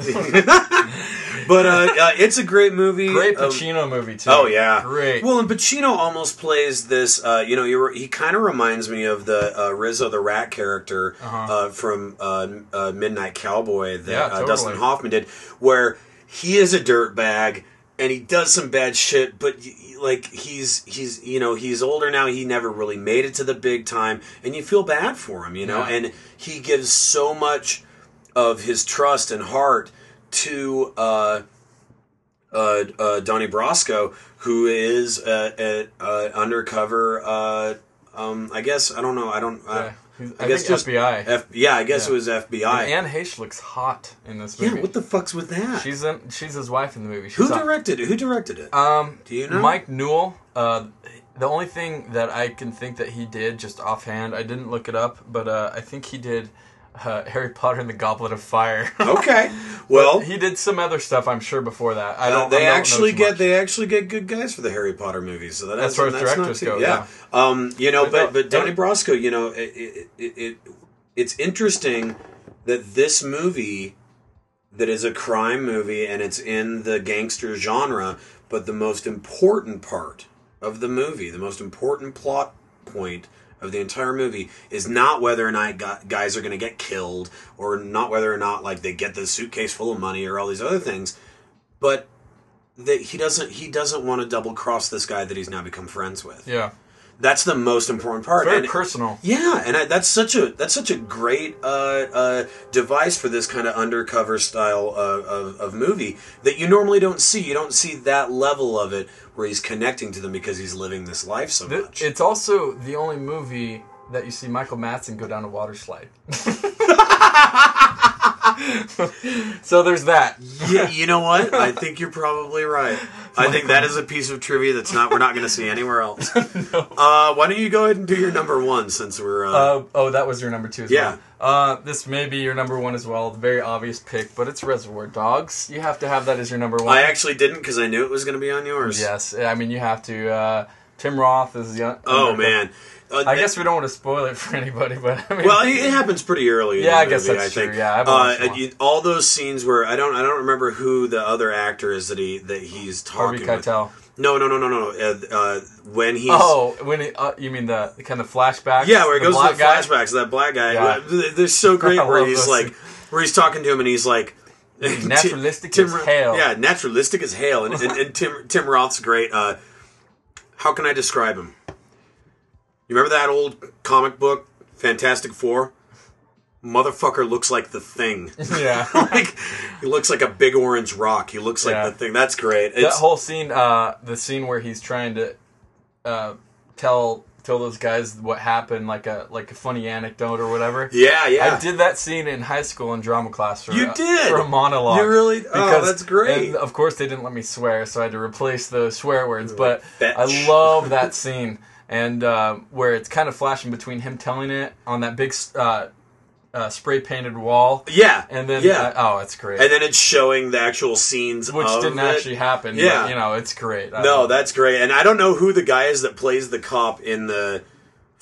B: but uh, uh, it's a great movie.
A: Great
B: Um,
A: Pacino movie too.
B: Oh yeah,
A: great.
B: Well, and Pacino almost plays this. Uh, you know, he kind of reminds me of the uh, Rizzo the Rat character
A: Uh-huh.
B: uh, from uh, uh, Midnight Cowboy that
A: Yeah,
B: uh,
A: totally.
B: Dustin Hoffman did, where he is a dirtbag and he does some bad shit, but like he's he's you know he's older now. He never really made it to the big time, and you feel bad for him, you know.
A: Yeah.
B: And he gives so much of his trust and heart to. Uh, uh, uh, Donnie Brasco, who is uh, a, uh, undercover. Uh, um, I guess I don't know. I don't.
A: Yeah.
B: Uh, I,
A: I
B: guess
A: think
B: just
A: FBI.
B: F, yeah, I guess
A: Yeah.
B: it was FBI.
A: Anne Heche looks hot in this movie.
B: yeah, what the fuck's with that?
A: She's in. She's his wife in the movie. She's
B: Who directed it? Who directed it?
A: Um,
B: Do you know?
A: Mike Newell. Uh, the only thing that I can think that he did, just offhand, I didn't look it up, but uh, I think he did uh, Harry Potter and the Goblet of Fire.
B: okay, well,
A: he did some other stuff, I'm sure, before that. I
B: uh,
A: don't.
B: they
A: I don't
B: actually get
A: much.
B: they actually get good guys for the Harry Potter movies. So that is-
A: far
B: that's
A: directors go,
B: yeah. Um, you know,
A: But
B: but Donnie Brasco, you know, it, it, it, it it's interesting that this movie that is a crime movie and it's in the gangster genre, but the most important part of the movie, the most important plot point of the entire movie is not whether or not guys are going to get killed or not whether or not like they get the suitcase full of money or all these other things, but that he doesn't he doesn't want to double cross this guy that he's now become friends with.
A: Yeah,
B: That's the most important part.
A: very
B: And-
A: personal.
B: yeah, and I, that's such a that's such a great uh, uh, device for this kind of undercover style of, of, of movie that you normally don't see. You don't see that level of it where he's connecting to them because he's living this life so
A: Th-
B: much.
A: It's also the only movie that you see Michael Madsen go down a water slide. so there's that.
B: yeah, you know what? I think you're probably right. I think that is a piece of trivia that's not we're not going to see anywhere else. uh, why don't you go ahead and do your number one since we're uh,
A: Uh, oh, that was your number two as
B: Yeah.
A: well. Uh, this may be your number one as well. Very obvious pick, but it's Reservoir Dogs. You have to have that as your number one.
B: I actually didn't because I knew it was going to be on yours.
A: yes, I mean you have to. Uh, Tim Roth is young.
B: Oh man. Uh,
A: I guess we don't want to spoil it for anybody, but I mean,
B: Well, it happens pretty early. In
A: Yeah, I guess
B: movie,
A: that's
B: I
A: true.
B: think.
A: Yeah, I
B: uh, you- all those scenes where I don't, I don't remember who the other actor is that he that he's
A: Harvey
B: talking with.
A: Keitel.
B: No, no, no, no, no. Uh, uh, when he's
A: Oh, when he, uh, you mean the, kind of flashback?
B: yeah, where it goes to the
A: guy?
B: flashbacks. That black guy.
A: Yeah.
B: They're so great. Where he's like, where he's talking to him, and he's like.
A: Naturalistic as hell.
B: Yeah, naturalistic as hell. And, and, and Tim Tim Roth's great. Uh, how can I describe him? You remember that old comic book, Fantastic Four? Motherfucker looks like the thing.
A: Yeah.
B: like he looks like a big orange rock. He looks like
A: Yeah.
B: the thing. That's great.
A: that
B: It's,
A: whole scene, uh, the scene where he's trying to uh, tell tell those guys what happened, like a like a funny anecdote or whatever.
B: yeah, yeah.
A: I did that scene in high school in drama class. For,
B: You
A: uh,
B: did?
A: for a monologue.
B: You really- oh, that's great.
A: And of course, they didn't let me swear, so I had to replace the swear words. But
B: Fetch.
A: I love that scene, and um, where it's kind of flashing between him telling it on that big uh, uh, spray painted wall,
B: Yeah,
A: and then
B: yeah,
A: uh, oh, it's great.
B: and then it's showing the actual scenes,
A: which didn't
B: it.
A: actually happen.
B: Yeah.
A: but, you know, it's great. I
B: No, that's great. And I don't know who the guy is that plays the cop in the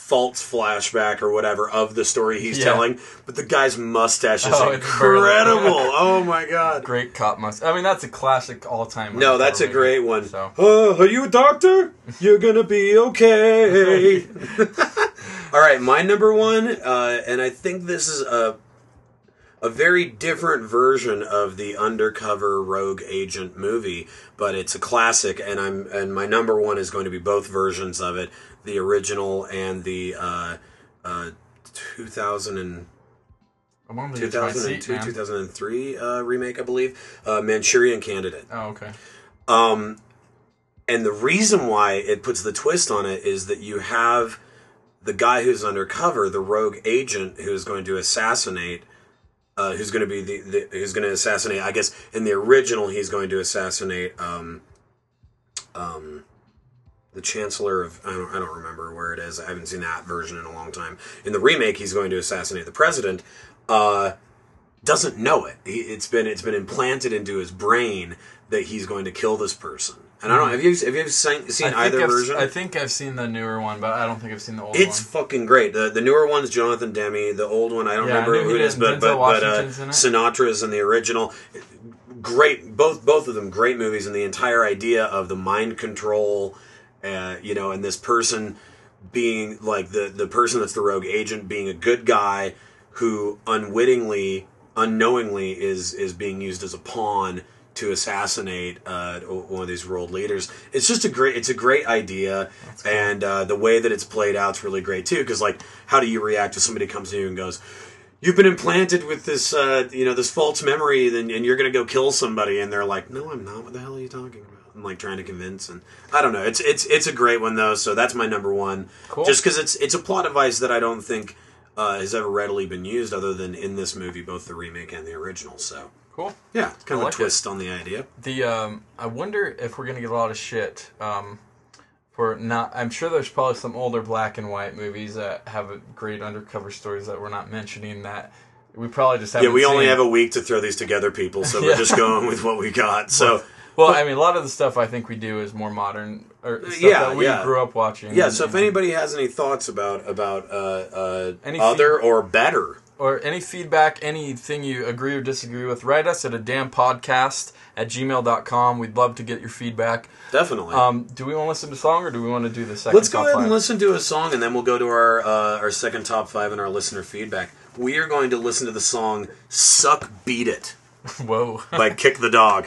B: false flashback or whatever of the story he's
A: Yeah.
B: telling, but the guy's mustache is
A: Oh,
B: incredible. oh my god.
A: Great cop mustache. I mean, that's a classic all time.
B: No, that's a great one.
A: So.
B: Oh, are you a doctor? You're gonna be okay. All right, my number one, uh, and I think this is a a very different version of the undercover rogue agent movie, but it's a classic, and I'm and my number one is going to be both versions of it, the original and the uh, uh, 2000 and
A: I'm on the edge of my seat,
B: 2002
A: man.
B: 2003 uh, remake, I believe, uh, Manchurian Candidate.
A: Oh, okay.
B: Um, and the reason why it puts the twist on it is that you have the guy who's undercover, the rogue agent who is going to assassinate, uh, who's going to be the, the who's going to assassinate. I guess in the original, he's going to assassinate um, um, the chancellor of I don't I don't remember where it is. I haven't seen that version in a long time. In the remake, he's going to assassinate the president. Uh, doesn't know it. He, it's been it's been implanted into his brain that he's going to kill this person. And I don't know. Have you have you seen, seen
A: I
B: either
A: I've,
B: version?
A: I think I've seen the newer one, but I don't think I've seen the old
B: It's
A: one.
B: It's fucking great. The the newer one's Jonathan Demme. The old one I don't
A: Yeah,
B: remember
A: knew
B: who it is, but but but uh. Sinatra's in the original. Great, both both of them great movies, and the entire idea of the mind control, uh, you know, and this person being like the the person that's the rogue agent being a good guy who unwittingly, unknowingly is is being used as a pawn to assassinate uh, one of these world leaders. It's just a great, it's a great idea, and uh, the way that it's played out is really great too. Because like, how do you react if somebody comes to you and goes, "You've been implanted with this, uh, you know, this false memory, and, and you're going to go kill somebody," and they're like, "No, I'm not. What the hell are you talking about?" I'm like trying to convince, and I don't know. It's it's it's a great one though. So that's my number one.
A: Cool.
B: Just because it's it's a plot device that I don't think. Uh, has ever readily been used other than in this movie, both the remake and the original. So,
A: Cool.
B: yeah, it's kind
A: I
B: of
A: like
B: a twist on the idea.
A: The um, I wonder if we're gonna get a lot of shit um, for not. I'm sure there's probably some older black and white movies that have a great undercover stories that we're not mentioning that we probably just haven't.
B: Yeah, we only
A: seen.
B: have a week to throw these together, people. So
A: Yeah.
B: we're just going with what we got. So
A: Well, I mean, a lot of the stuff I think we do is more modern or stuff
B: Yeah,
A: that we
B: yeah.
A: grew up watching.
B: yeah,
A: and-
B: so if
A: and-
B: anybody has any thoughts about about uh, uh,
A: Any
B: other
A: feed-
B: or better,
A: or any feedback, anything you agree or disagree with, write us at a damn podcast at gmail.com. We'd love to get your feedback.
B: definitely.
A: Um, do we want to listen to a song or do we want to do the second
B: Let's go ahead
A: five?
B: and listen to a song, and then we'll go to our uh, our second top five and our listener feedback. We are going to listen to the song "Suck Beat It"
A: Whoa.
B: by Kick the Dog,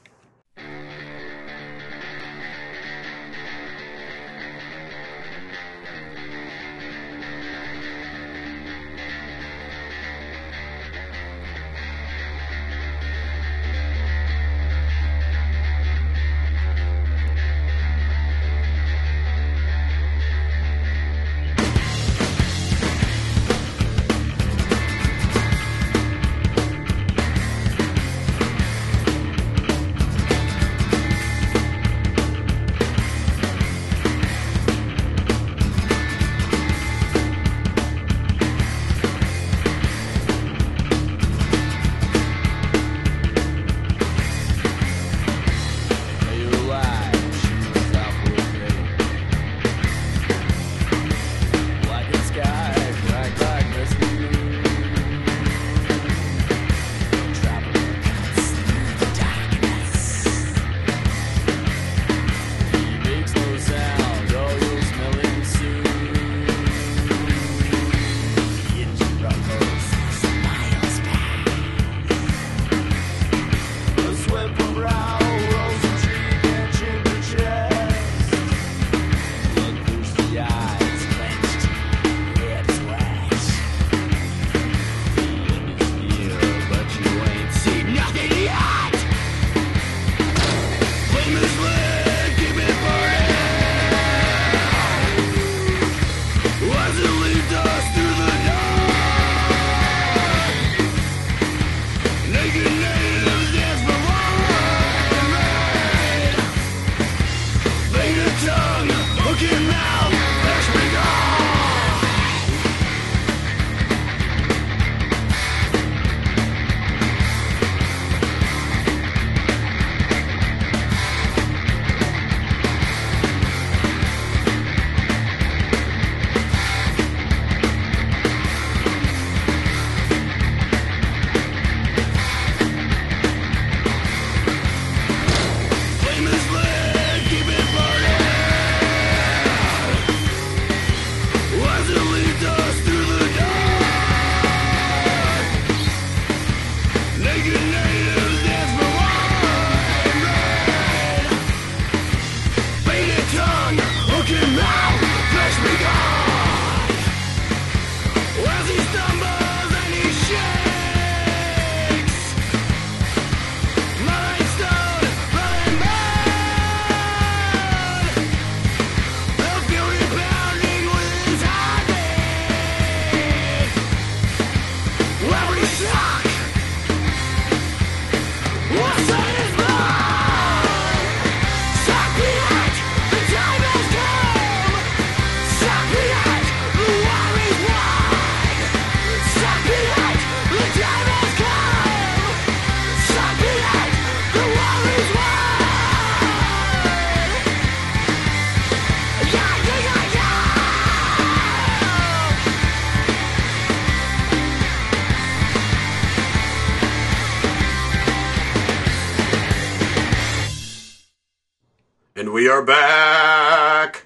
B: Are back.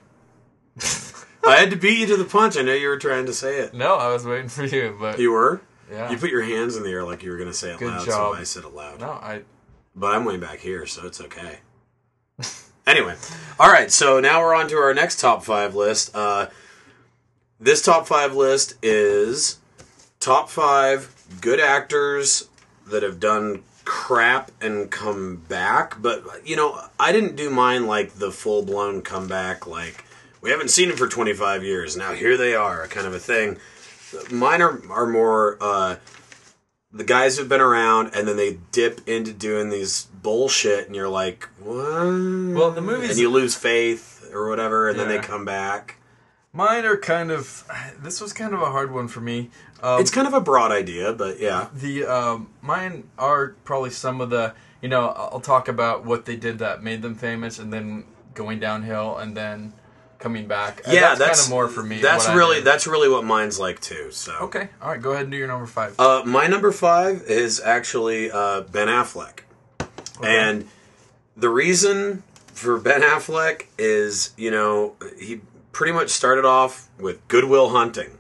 B: I had to beat you to the punch. I know you were trying to say it.
A: No, I was waiting for you, but
B: You were?
A: yeah.
B: You put your hands in the air like you were going to say it
A: Good
B: loud,
A: job.
B: so I said it loud.
A: no, I
B: But I'm way back here, so it's okay. anyway, all right. So now we're on to our next top five list. Uh, this top five list is top five good actors that have done crap and come back. But you know, I didn't do mine like the full blown comeback. Like we haven't seen him for 25 years. Now here they are, kind of a thing. Mine are are more. Uh, the guys who've been around and then they dip into doing these bullshit and you're like what
A: Well, the movies-
B: and you lose faith or whatever and then they come back
A: mine are kind of. This was kind of a hard one for me. Um,
B: it's kind of a broad idea but yeah
A: the um, mine are probably some of the you know I'll talk about what they did that made them famous, and then going downhill, and then coming back. Uh,
B: yeah
A: that's,
B: that's,
A: kind of more for me.
B: that's really that's really what mine's like too so
A: okay. All right, go ahead and do your number five.
B: uh, my number five is actually uh, ben affleck and the reason for ben affleck is you know he pretty much started off with Good Will Hunting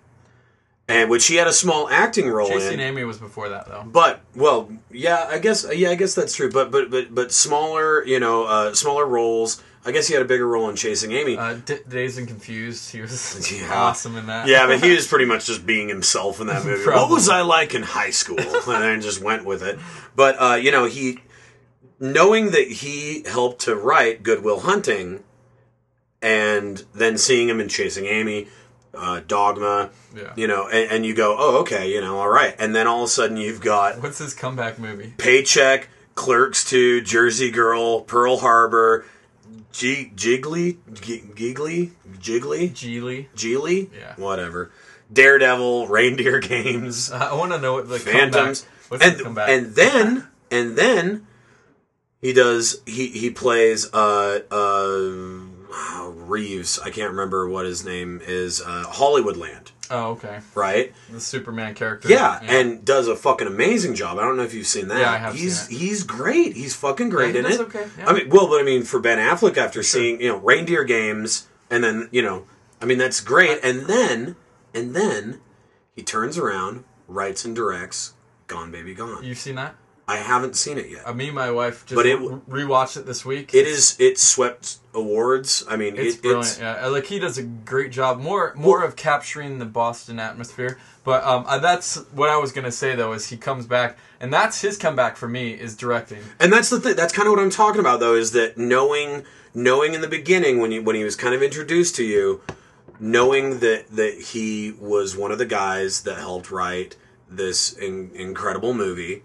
B: and which he had a small acting role in
A: Chasing Amy was before that though.
B: But well, yeah, I guess yeah, I guess that's true. But but but but smaller, you know, uh, smaller roles. I guess he had a bigger role in Chasing Amy.
A: Uh, D- Dazed and Confused, he was
B: Yeah.
A: awesome in that.
B: yeah, but he was pretty much just being himself in that movie. What was I like in high school? and then just went with it. But uh, you know, he knowing that he helped to write Good Will Hunting, and then seeing him in Chasing Amy, uh, Dogma.
A: Yeah.
B: You know, and, and you go, oh, okay, you know, all right, and then all of a sudden you've got
A: What's his comeback movie?
B: Paycheck, Clerks 2, Jersey Girl, Pearl Harbor, G- Jiggly, G- Giggly, Jiggly,
A: Geely.
B: Geely,
A: Yeah.
B: whatever. Daredevil, Reindeer Games,
A: Uh, I want to know what the
B: Phantoms,
A: Comeback, what's his
B: and
A: comeback?
B: and then and then he does he he plays uh uh Reeves. I can't remember what his name is. Uh, Hollywoodland,
A: oh, okay.
B: right?
A: The Superman character.
B: Yeah, and does a fucking amazing job. I don't know if you've seen that.
A: Yeah, I have
B: He's he's great. He's fucking great
A: Yeah,
B: in it.
A: okay, yeah.
B: I mean, well, but I mean, for Ben Affleck after seeing you know Reindeer Games, and then you know, I mean that's great. And then and then he turns around, writes and directs Gone Baby Gone.
A: you've seen that?
B: I haven't seen it yet.
A: Uh, me and my wife just
B: But it-
A: re- rewatched it this week.
B: It is it swept awards. I mean,
A: It's
B: it,
A: brilliant.
B: it's
A: yeah, Uh, like he does a great job. More, more of capturing the Boston atmosphere. But um, uh, that's what I was gonna say though. Is he comes back, and that's his comeback for me is directing.
B: And that's the thing. That's kind of what I'm talking about, though, is that knowing, knowing in the beginning when you when he was kind of introduced to you, knowing that that he was one of the guys that helped write this in, incredible movie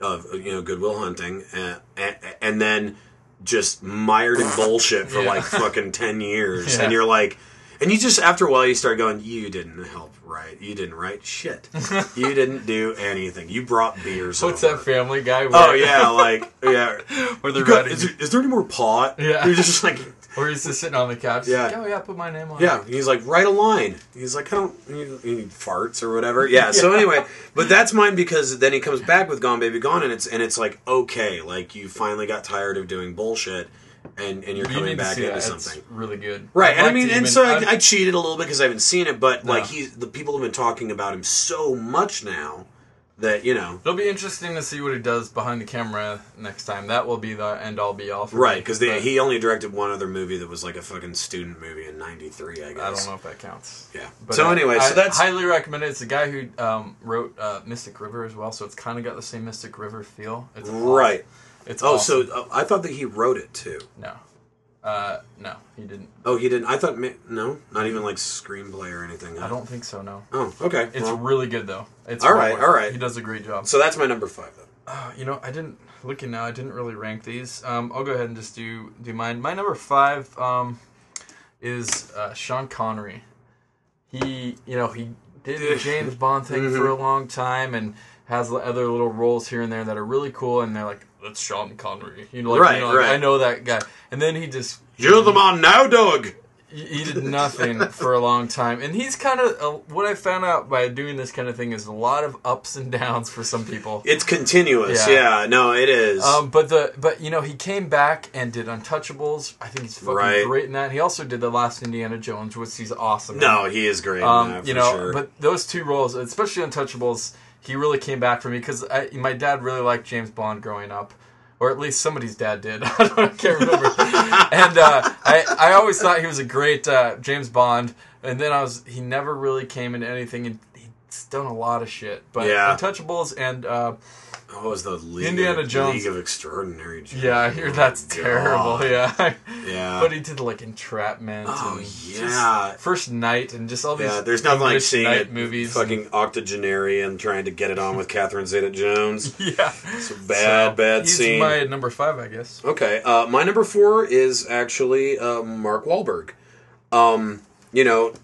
B: of you know Good Will Hunting, and, and, and then just mired in bullshit for
A: Yeah.
B: like fucking ten years,
A: Yeah.
B: and you're like. And you just after a while you start going, you didn't help write. You didn't write shit. you didn't do anything. You brought beers.
A: What's
B: over.
A: that Family Guy?
B: Oh yeah, like yeah.
A: where they're
B: got- is, there, is there any more pot?
A: Yeah.
B: You're just like,
A: where he's just sitting on the couch.
B: Yeah.
A: Like, oh yeah, put my name on.
B: yeah. He's like, write a line. He's like, I don't. He, he farts or whatever. Yeah. So anyway, but that's mine because then he comes back with Gone Baby Gone, and it's and it's like okay, like you finally got tired of doing bullshit, and and you're
A: You
B: coming back into
A: that.
B: something.
A: It's really good.
B: Right,
A: I'd
B: and I mean, and so I, I cheated a little bit because I haven't seen it, but like
A: No.
B: he's the people have been talking about him so much now that you know,
A: It'll be interesting to see what he does behind the camera next time. That will be the end all be all. For
B: right? Because he only directed one other movie that was like a fucking student movie in '93, I guess.
A: I don't know if that counts.
B: Yeah.
A: But,
B: so
A: uh,
B: anyway,
A: I
B: so that's
A: highly recommend it. It's the guy who um, wrote uh, Mystic River as well, so it's kind of got the same Mystic River feel. It's awesome.
B: right.
A: It's
B: Oh,
A: awesome.
B: so uh, I thought that he wrote it too.
A: no, uh, no, he didn't.
B: Oh, he didn't. I thought ma- no, not even like screenplay or anything.
A: I don't think so. No,
B: Oh, okay.
A: it's
B: well,
A: really good though. It's
B: All right, all right.
A: He does a great job.
B: so that's my number five though.
A: Uh, you know, I didn't looking now. I didn't really rank these. Um, I'll go ahead and just do do mine. My number five um, is uh, Sean Connery. He, you know, he did the James Bond thing for a long time and has other little roles here and there that are really cool. And they're like, "That's Sean Connery." You know, like,
B: Right,
A: you know, like,
B: right.
A: I know that guy. And then he just
B: You're the man now, Doug.
A: he did nothing for a long time, and he's kind of uh, what I found out by doing this kind of thing is a lot of ups and downs for some people.
B: It's continuous.
A: Yeah.
B: Yeah, no, it is.
A: Um, but the but you know he came back and did Untouchables. I think he's fucking
B: Right.
A: great in that. He also did the last Indiana Jones, which he's awesome. in.
B: no, he is great.
A: um,
B: in that,
A: you
B: for
A: know,
B: sure.
A: but those two roles, especially Untouchables, he really came back for me because my dad really liked James Bond growing up, or at least somebody's dad did. I, can't remember. and uh, I I always thought he was a great uh, James Bond, and then I was he never really came into anything, and he's done a lot of shit. But
B: Yeah.
A: Untouchables and
B: what was the League
A: Indiana
B: of,
A: Jones.
B: League of Extraordinary Gentlemen?
A: yeah, I hear that's
B: Oh,
A: terrible.
B: God.
A: Yeah.
B: Yeah.
A: But he did like Entrapment.
B: Oh,
A: and
B: yeah.
A: First Knight and just all these.
B: yeah, there's nothing like seeing
A: night
B: it
A: movies.
B: fucking octogenarian trying to get it on with Catherine Zeta-Jones.
A: yeah,
B: It's a bad,
A: So,
B: bad
A: he's
B: scene.
A: my number five, I guess.
B: Okay, uh, my number four is actually uh, Mark Wahlberg. Um, you know,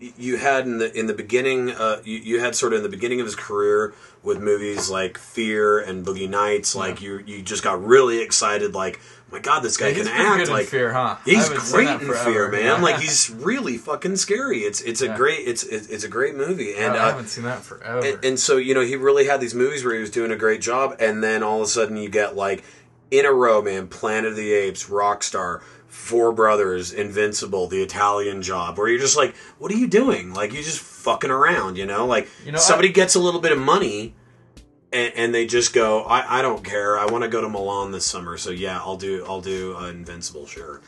B: you had in the in the beginning, uh, you, you had sort of in the beginning of his career with movies like Fear and Boogie Nights. Like you, you just got really excited. Like, my God, this guy
A: Yeah,
B: can act. like
A: Fear, huh?
B: He's great in
A: forever.
B: Fear, man.
A: Yeah.
B: Like he's really fucking scary. It's it's a great it's it's a great movie. And
A: I
B: uh,
A: haven't seen that forever.
B: and, and so you know he really had these movies where he was doing a great job and then all of a sudden you get like in a row man planet of the apes rockstar four brothers invincible the italian job where you're just like what are you doing like you're just fucking around you know like
A: You know,
B: somebody
A: I-
B: gets a little bit of money and, and they just go I, I don't care i want to go to milan this summer so yeah i'll do i'll do uh, invincible sure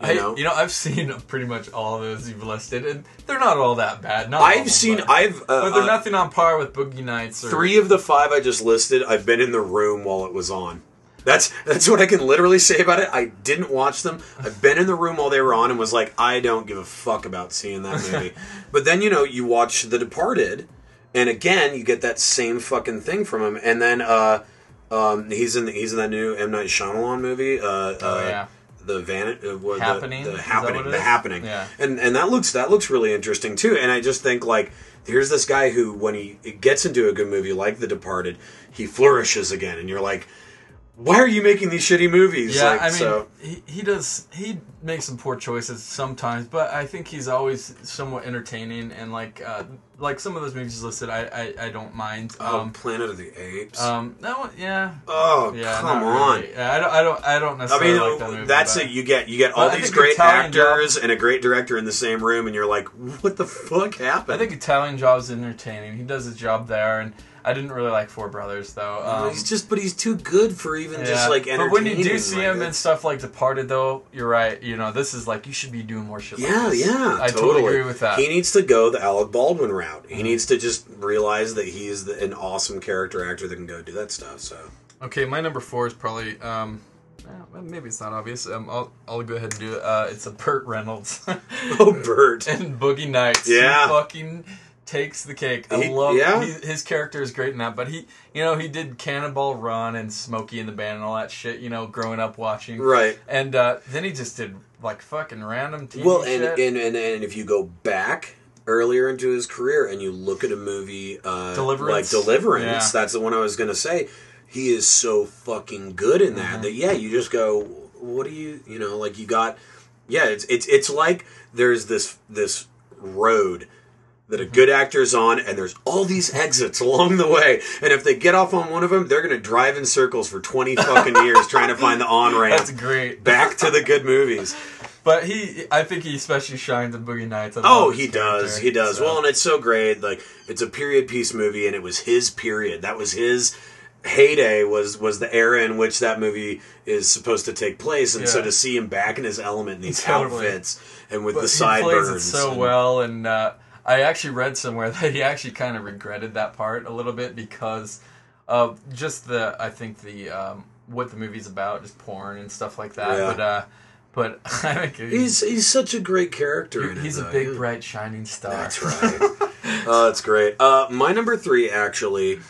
B: you
A: I,
B: know
A: you know, I've seen pretty much all of those you've listed, and they're not all that bad. Not
B: i've seen i've uh,
A: but they're
B: uh,
A: nothing on par with Boogie Nights. Or,
B: Three of the five I just listed, I've been in the room while it was on. That's that's what I can literally say about it. I didn't watch them. I've been in the room while they were on and was like, I don't give a fuck about seeing that movie. but then you know you watch The Departed, and again you get that same fucking thing from him. And then uh, um, he's in the, he's in that new M Night Shyamalan movie. Uh,
A: Oh,
B: uh,
A: yeah.
B: The van, uh, what-
A: Happening?
B: the, the happening, the happening,
A: Yeah.
B: and and that looks that looks really interesting too. And I just think like here's this guy who when he gets into a good movie like The Departed, he flourishes again, and you're like, why are you making these shitty movies?
A: Yeah,
B: like,
A: I mean,
B: so
A: he, he does he makes some poor choices sometimes, but I think he's always somewhat entertaining and like uh, like some of those movies listed, I I, I don't mind.
B: oh,
A: Um,
B: Planet of the Apes.
A: um, no, yeah,
B: oh,
A: yeah,
B: come on.
A: really. Yeah, I don't, I don't, I don't
B: I mean,
A: like that movie.
B: that's it. You get you get all these great
A: Italian Job-
B: actors and a great director in the same room, and you're like, what the fuck happened?
A: I think Italian Job's is entertaining. He does his job there, and I didn't really like Four Brothers though. Um,
B: he's just, but he's too good for even
A: yeah.
B: just like
A: but when you do see
B: like
A: him in stuff like Departed, though, you're right. You know, this is like you should be doing more shit.
B: Yeah,
A: like
B: yeah,
A: I
B: totally.
A: agree with that. Mm-hmm.
B: He needs to go the Alec Baldwin route. He needs to just realize that he's the, an awesome character actor that can go do that stuff. So,
A: Okay, my number four is probably um, well, maybe it's not obvious. Um, I'll I'll go ahead and do it. Uh, it's a Burt Reynolds
B: oh, Bert,
A: and Boogie Nights.
B: Yeah.
A: fucking takes the cake. I
B: He-
A: love.
B: yeah.
A: he, his character is great in that. But he, you know, he did Cannonball Run and Smokey and the Band and all that shit. You know, growing up watching.
B: right?
A: And uh, then he just did like fucking random TV
B: Well, and,
A: shit.
B: and and and if you go back earlier into his career and you look at a movie uh,
A: Deliverance?
B: like Deliverance,
A: Yeah.
B: that's the one I was going to say. He is so fucking good in
A: Mm-hmm.
B: that that yeah, you just go, what do you, you know, like you got, yeah, it's it's it's like there's this this road that a good actor is on, and there's all these exits along the way. And if they get off on one of them, they're going to drive in circles for 20 fucking years trying to find the on ramp
A: That's great.
B: back to the good movies.
A: But he, I think he especially shines in Boogie Nights.
B: Oh, he does. He does.
A: so.
B: Well, and it's so great. Like it's a period piece movie, and it was his period. That was his heyday. Was was the era in which that movie is supposed to take place, and so to see him back in his element in these
A: Totally.
B: outfits and with
A: But
B: the
A: he
B: sideburns,
A: plays it so
B: and-
A: well, and uh, I actually read somewhere that he actually kind of regretted that part a little bit because of just the I think the um, what the movie's about, just porn and stuff like that.
B: Yeah.
A: But uh, but I think
B: He's he's such a great character. it,
A: he's a
B: though,
A: big, bright, shining star.
B: That's right. uh, that's great. Uh, my number three actually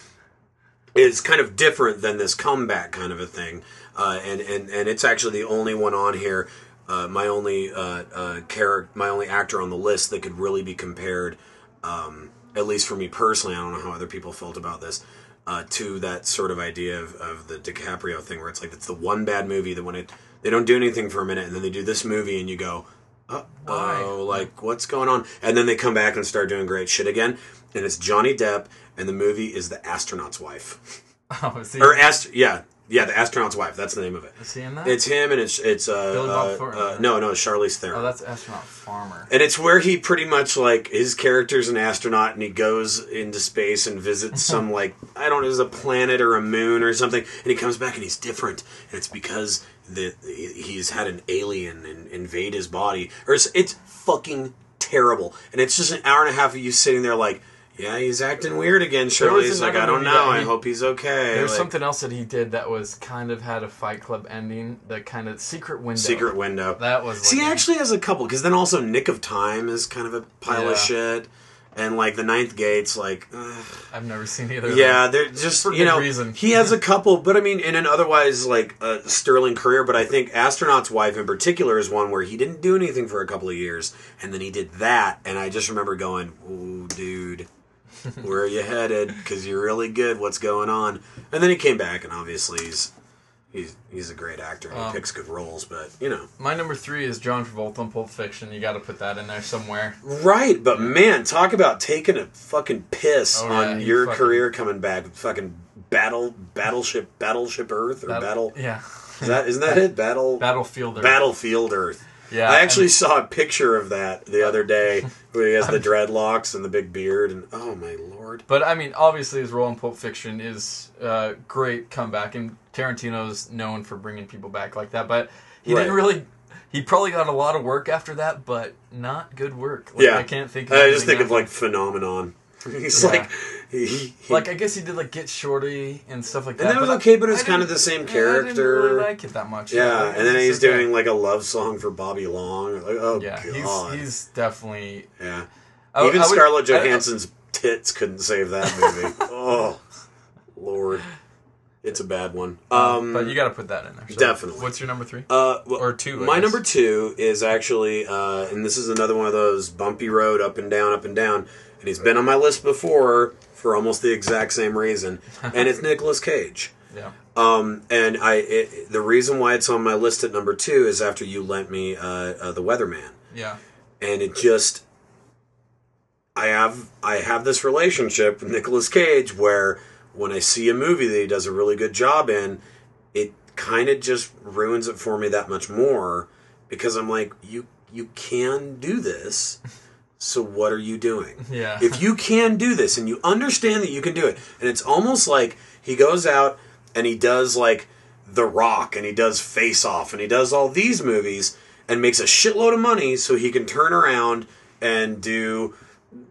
B: is kind of different than this comeback kind of a thing, uh, and and and it's actually the only one on here. Uh, my only uh, uh, character, my only actor on the list that could really be compared, um, at least for me personally. I don't know how other people felt about this. Uh, to that sort of idea of, of the DiCaprio thing, where it's like it's the one bad movie that when it they don't do anything for a minute, and then they do this movie, and you go, uh oh, like what's going on? And then they come back and start doing great shit again. And it's Johnny Depp, and the movie is The Astronaut's Wife.
A: Oh, is he,
B: Or ast- yeah, yeah, The Astronaut's Wife. That's the name of it.
A: is he in that?
B: It's him, and it's it's uh,
A: Billy Bob
B: uh,
A: Thornton,
B: uh,
A: right?
B: no no Charlize Theron.
A: oh, that's astronaut farmer.
B: and it's where he pretty much like his character's an astronaut and he goes into space and visits some like I don't know, is a planet or a moon or something, and he comes back and he's different, and it's because the he's had an alien in, invade his body, or it's, it's fucking terrible, and it's just an hour and a half of you sitting there like. Yeah, he's acting weird again. Shirley's like, I don't know.
A: that
B: I hope he's okay.
A: There's
B: Like,
A: something else that he did that was kind of had a Fight Club ending. The kind of secret window.
B: Secret window.
A: That was
B: See,
A: like-
B: actually has a couple because then also Nick of Time is kind of a pile
A: Yeah.
B: of shit, and like the Ninth Gate's like, ugh.
A: I've never seen either. of
B: yeah,
A: those.
B: they're just
A: For
B: you know
A: reason.
B: he has a couple, but I mean, in an otherwise like a sterling career. But I think Astronaut's Wife in particular is one where he didn't do anything for a couple of years, and then he did that, and I just remember going, "Ooh, dude." Where are you headed? Because you're really good. What's going on? And then he came back, and obviously he's he's he's a great actor. and He
A: Um,
B: picks good roles, but you know,
A: My number three is John Travolta in Pulp Fiction. You got to put that in there somewhere.
B: Right, but man, talk about taking a fucking piss
A: Oh,
B: on
A: yeah,
B: your
A: fucking-
B: career coming back. Fucking battle, battleship, battleship Earth or
A: That-
B: battle.
A: Yeah.
B: Is that isn't that it? Battle,
A: Battlefield. Earth.
B: battlefield Earth.
A: Yeah.
B: I actually saw a picture of that the other day where he has the dreadlocks and the big beard, and oh my lord,
A: But I mean, obviously, his role in Pulp Fiction is uh, great comeback, and Tarantino's known for bringing people back like that. But he
B: Right.
A: didn't really. He probably got a lot of work after that, but not good work. Like,
B: yeah,
A: I can't think. of
B: I just think of like phenomenon. He's
A: Yeah.
B: like, he,
A: like I guess he did like Get Shorty and stuff like that.
B: And that was
A: but
B: okay, but it's kind of the same
A: yeah, I didn't
B: character.
A: really like it that much.
B: yeah, and then he's
A: okay.
B: doing like a love song for Bobby Long. Like, oh
A: Yeah,
B: god,
A: he's he's definitely.
B: yeah.
A: I-
B: Even
A: I would-
B: Scarlett Johansson's tits couldn't save that movie. oh, Lord, it's a bad one. Um,
A: but you got to put that in there. So
B: definitely.
A: What's your number three?
B: uh, well,
A: or two, I
B: My
A: guess.
B: number two is actually, uh, and this is another one of those bumpy road, up and down, up and down. And he's been on my list before for almost the exact same reason, and it's Nicolas Cage.
A: yeah.
B: Um, and I, it, the reason why it's on my list at number two is after you lent me uh, uh, the Weatherman.
A: Yeah.
B: and it just I have I have this relationship with Nicolas Cage where when I see a movie that he does a really good job in, it kind of just ruins it for me that much more because I'm like you you can do this. So what are you doing?
A: Yeah.
B: If you can do this and you understand that you can do it, and it's almost like he goes out and he does like The Rock and he does Face Off and he does all these movies and makes a shitload of money so he can turn around and do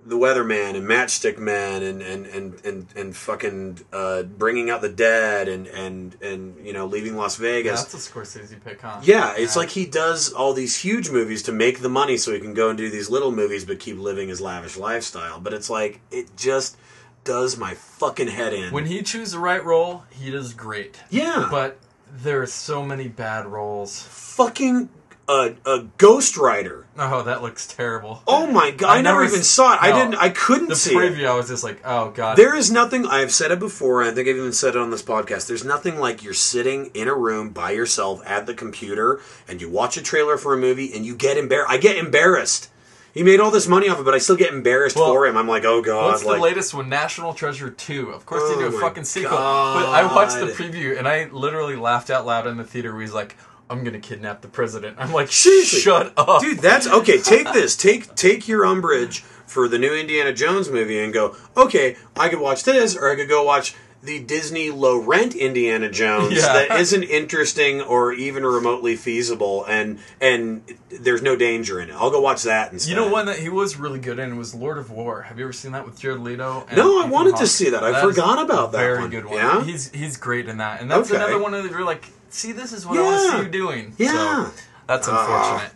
B: the Weatherman and Matchstick Man and and and and, and fucking uh, bringing out the dead and and and you know leaving Las
A: Yeah,
B: Vegas.
A: that's a Scorsese pick, huh?
B: Yeah, it's like he does all these huge movies to make the money so he can go and do these little movies but keep living his lavish lifestyle. But it's like it just does my fucking head in.
A: when he chooses the right role, he does great.
B: yeah,
A: But there are so many bad roles.
B: fucking uh, a Ghost Rider.
A: Oh, that looks terrible.
B: Oh my god! I,
A: I
B: never,
A: never
B: even saw it. I didn't. I couldn't
A: The
B: see it.
A: preview, I was just like, oh god.
B: There is nothing. I have said it before, I think I've even said it on this podcast. There's nothing like you're sitting in a room by yourself at the computer, and you watch a trailer for a movie, and you get embarrassed. I get embarrassed. He made all this money off it, but I still get embarrassed
A: Well,
B: for him. I'm like, oh god,
A: What's
B: like
A: the latest one? National Treasure 2. Of course they do
B: Oh
A: a fucking sequel. But I watched the preview and I literally laughed out loud in the theater where he's like, I'm gonna kidnap the president. I'm like, shut up.
B: dude. That's okay. Take this. Take take your umbrage for the new Indiana Jones movie and go. Okay, I could watch this, or I could go watch the Disney low rent Indiana Jones
A: Yeah.
B: that isn't interesting or even remotely feasible, and and there's no danger in it. I'll go watch that instead.
A: You know one that he was really good in was Lord of War. Have you ever seen that with Jared Leto?
B: No, I wanted to see that. I
A: is
B: forgot about that
A: Very
B: one.
A: good one.
B: Yeah?
A: He's he's great in that, and that's
B: Okay.
A: another one of you're like, see, this is what I want to see you doing.
B: Yeah.
A: So, that's
B: Ah.
A: unfortunate.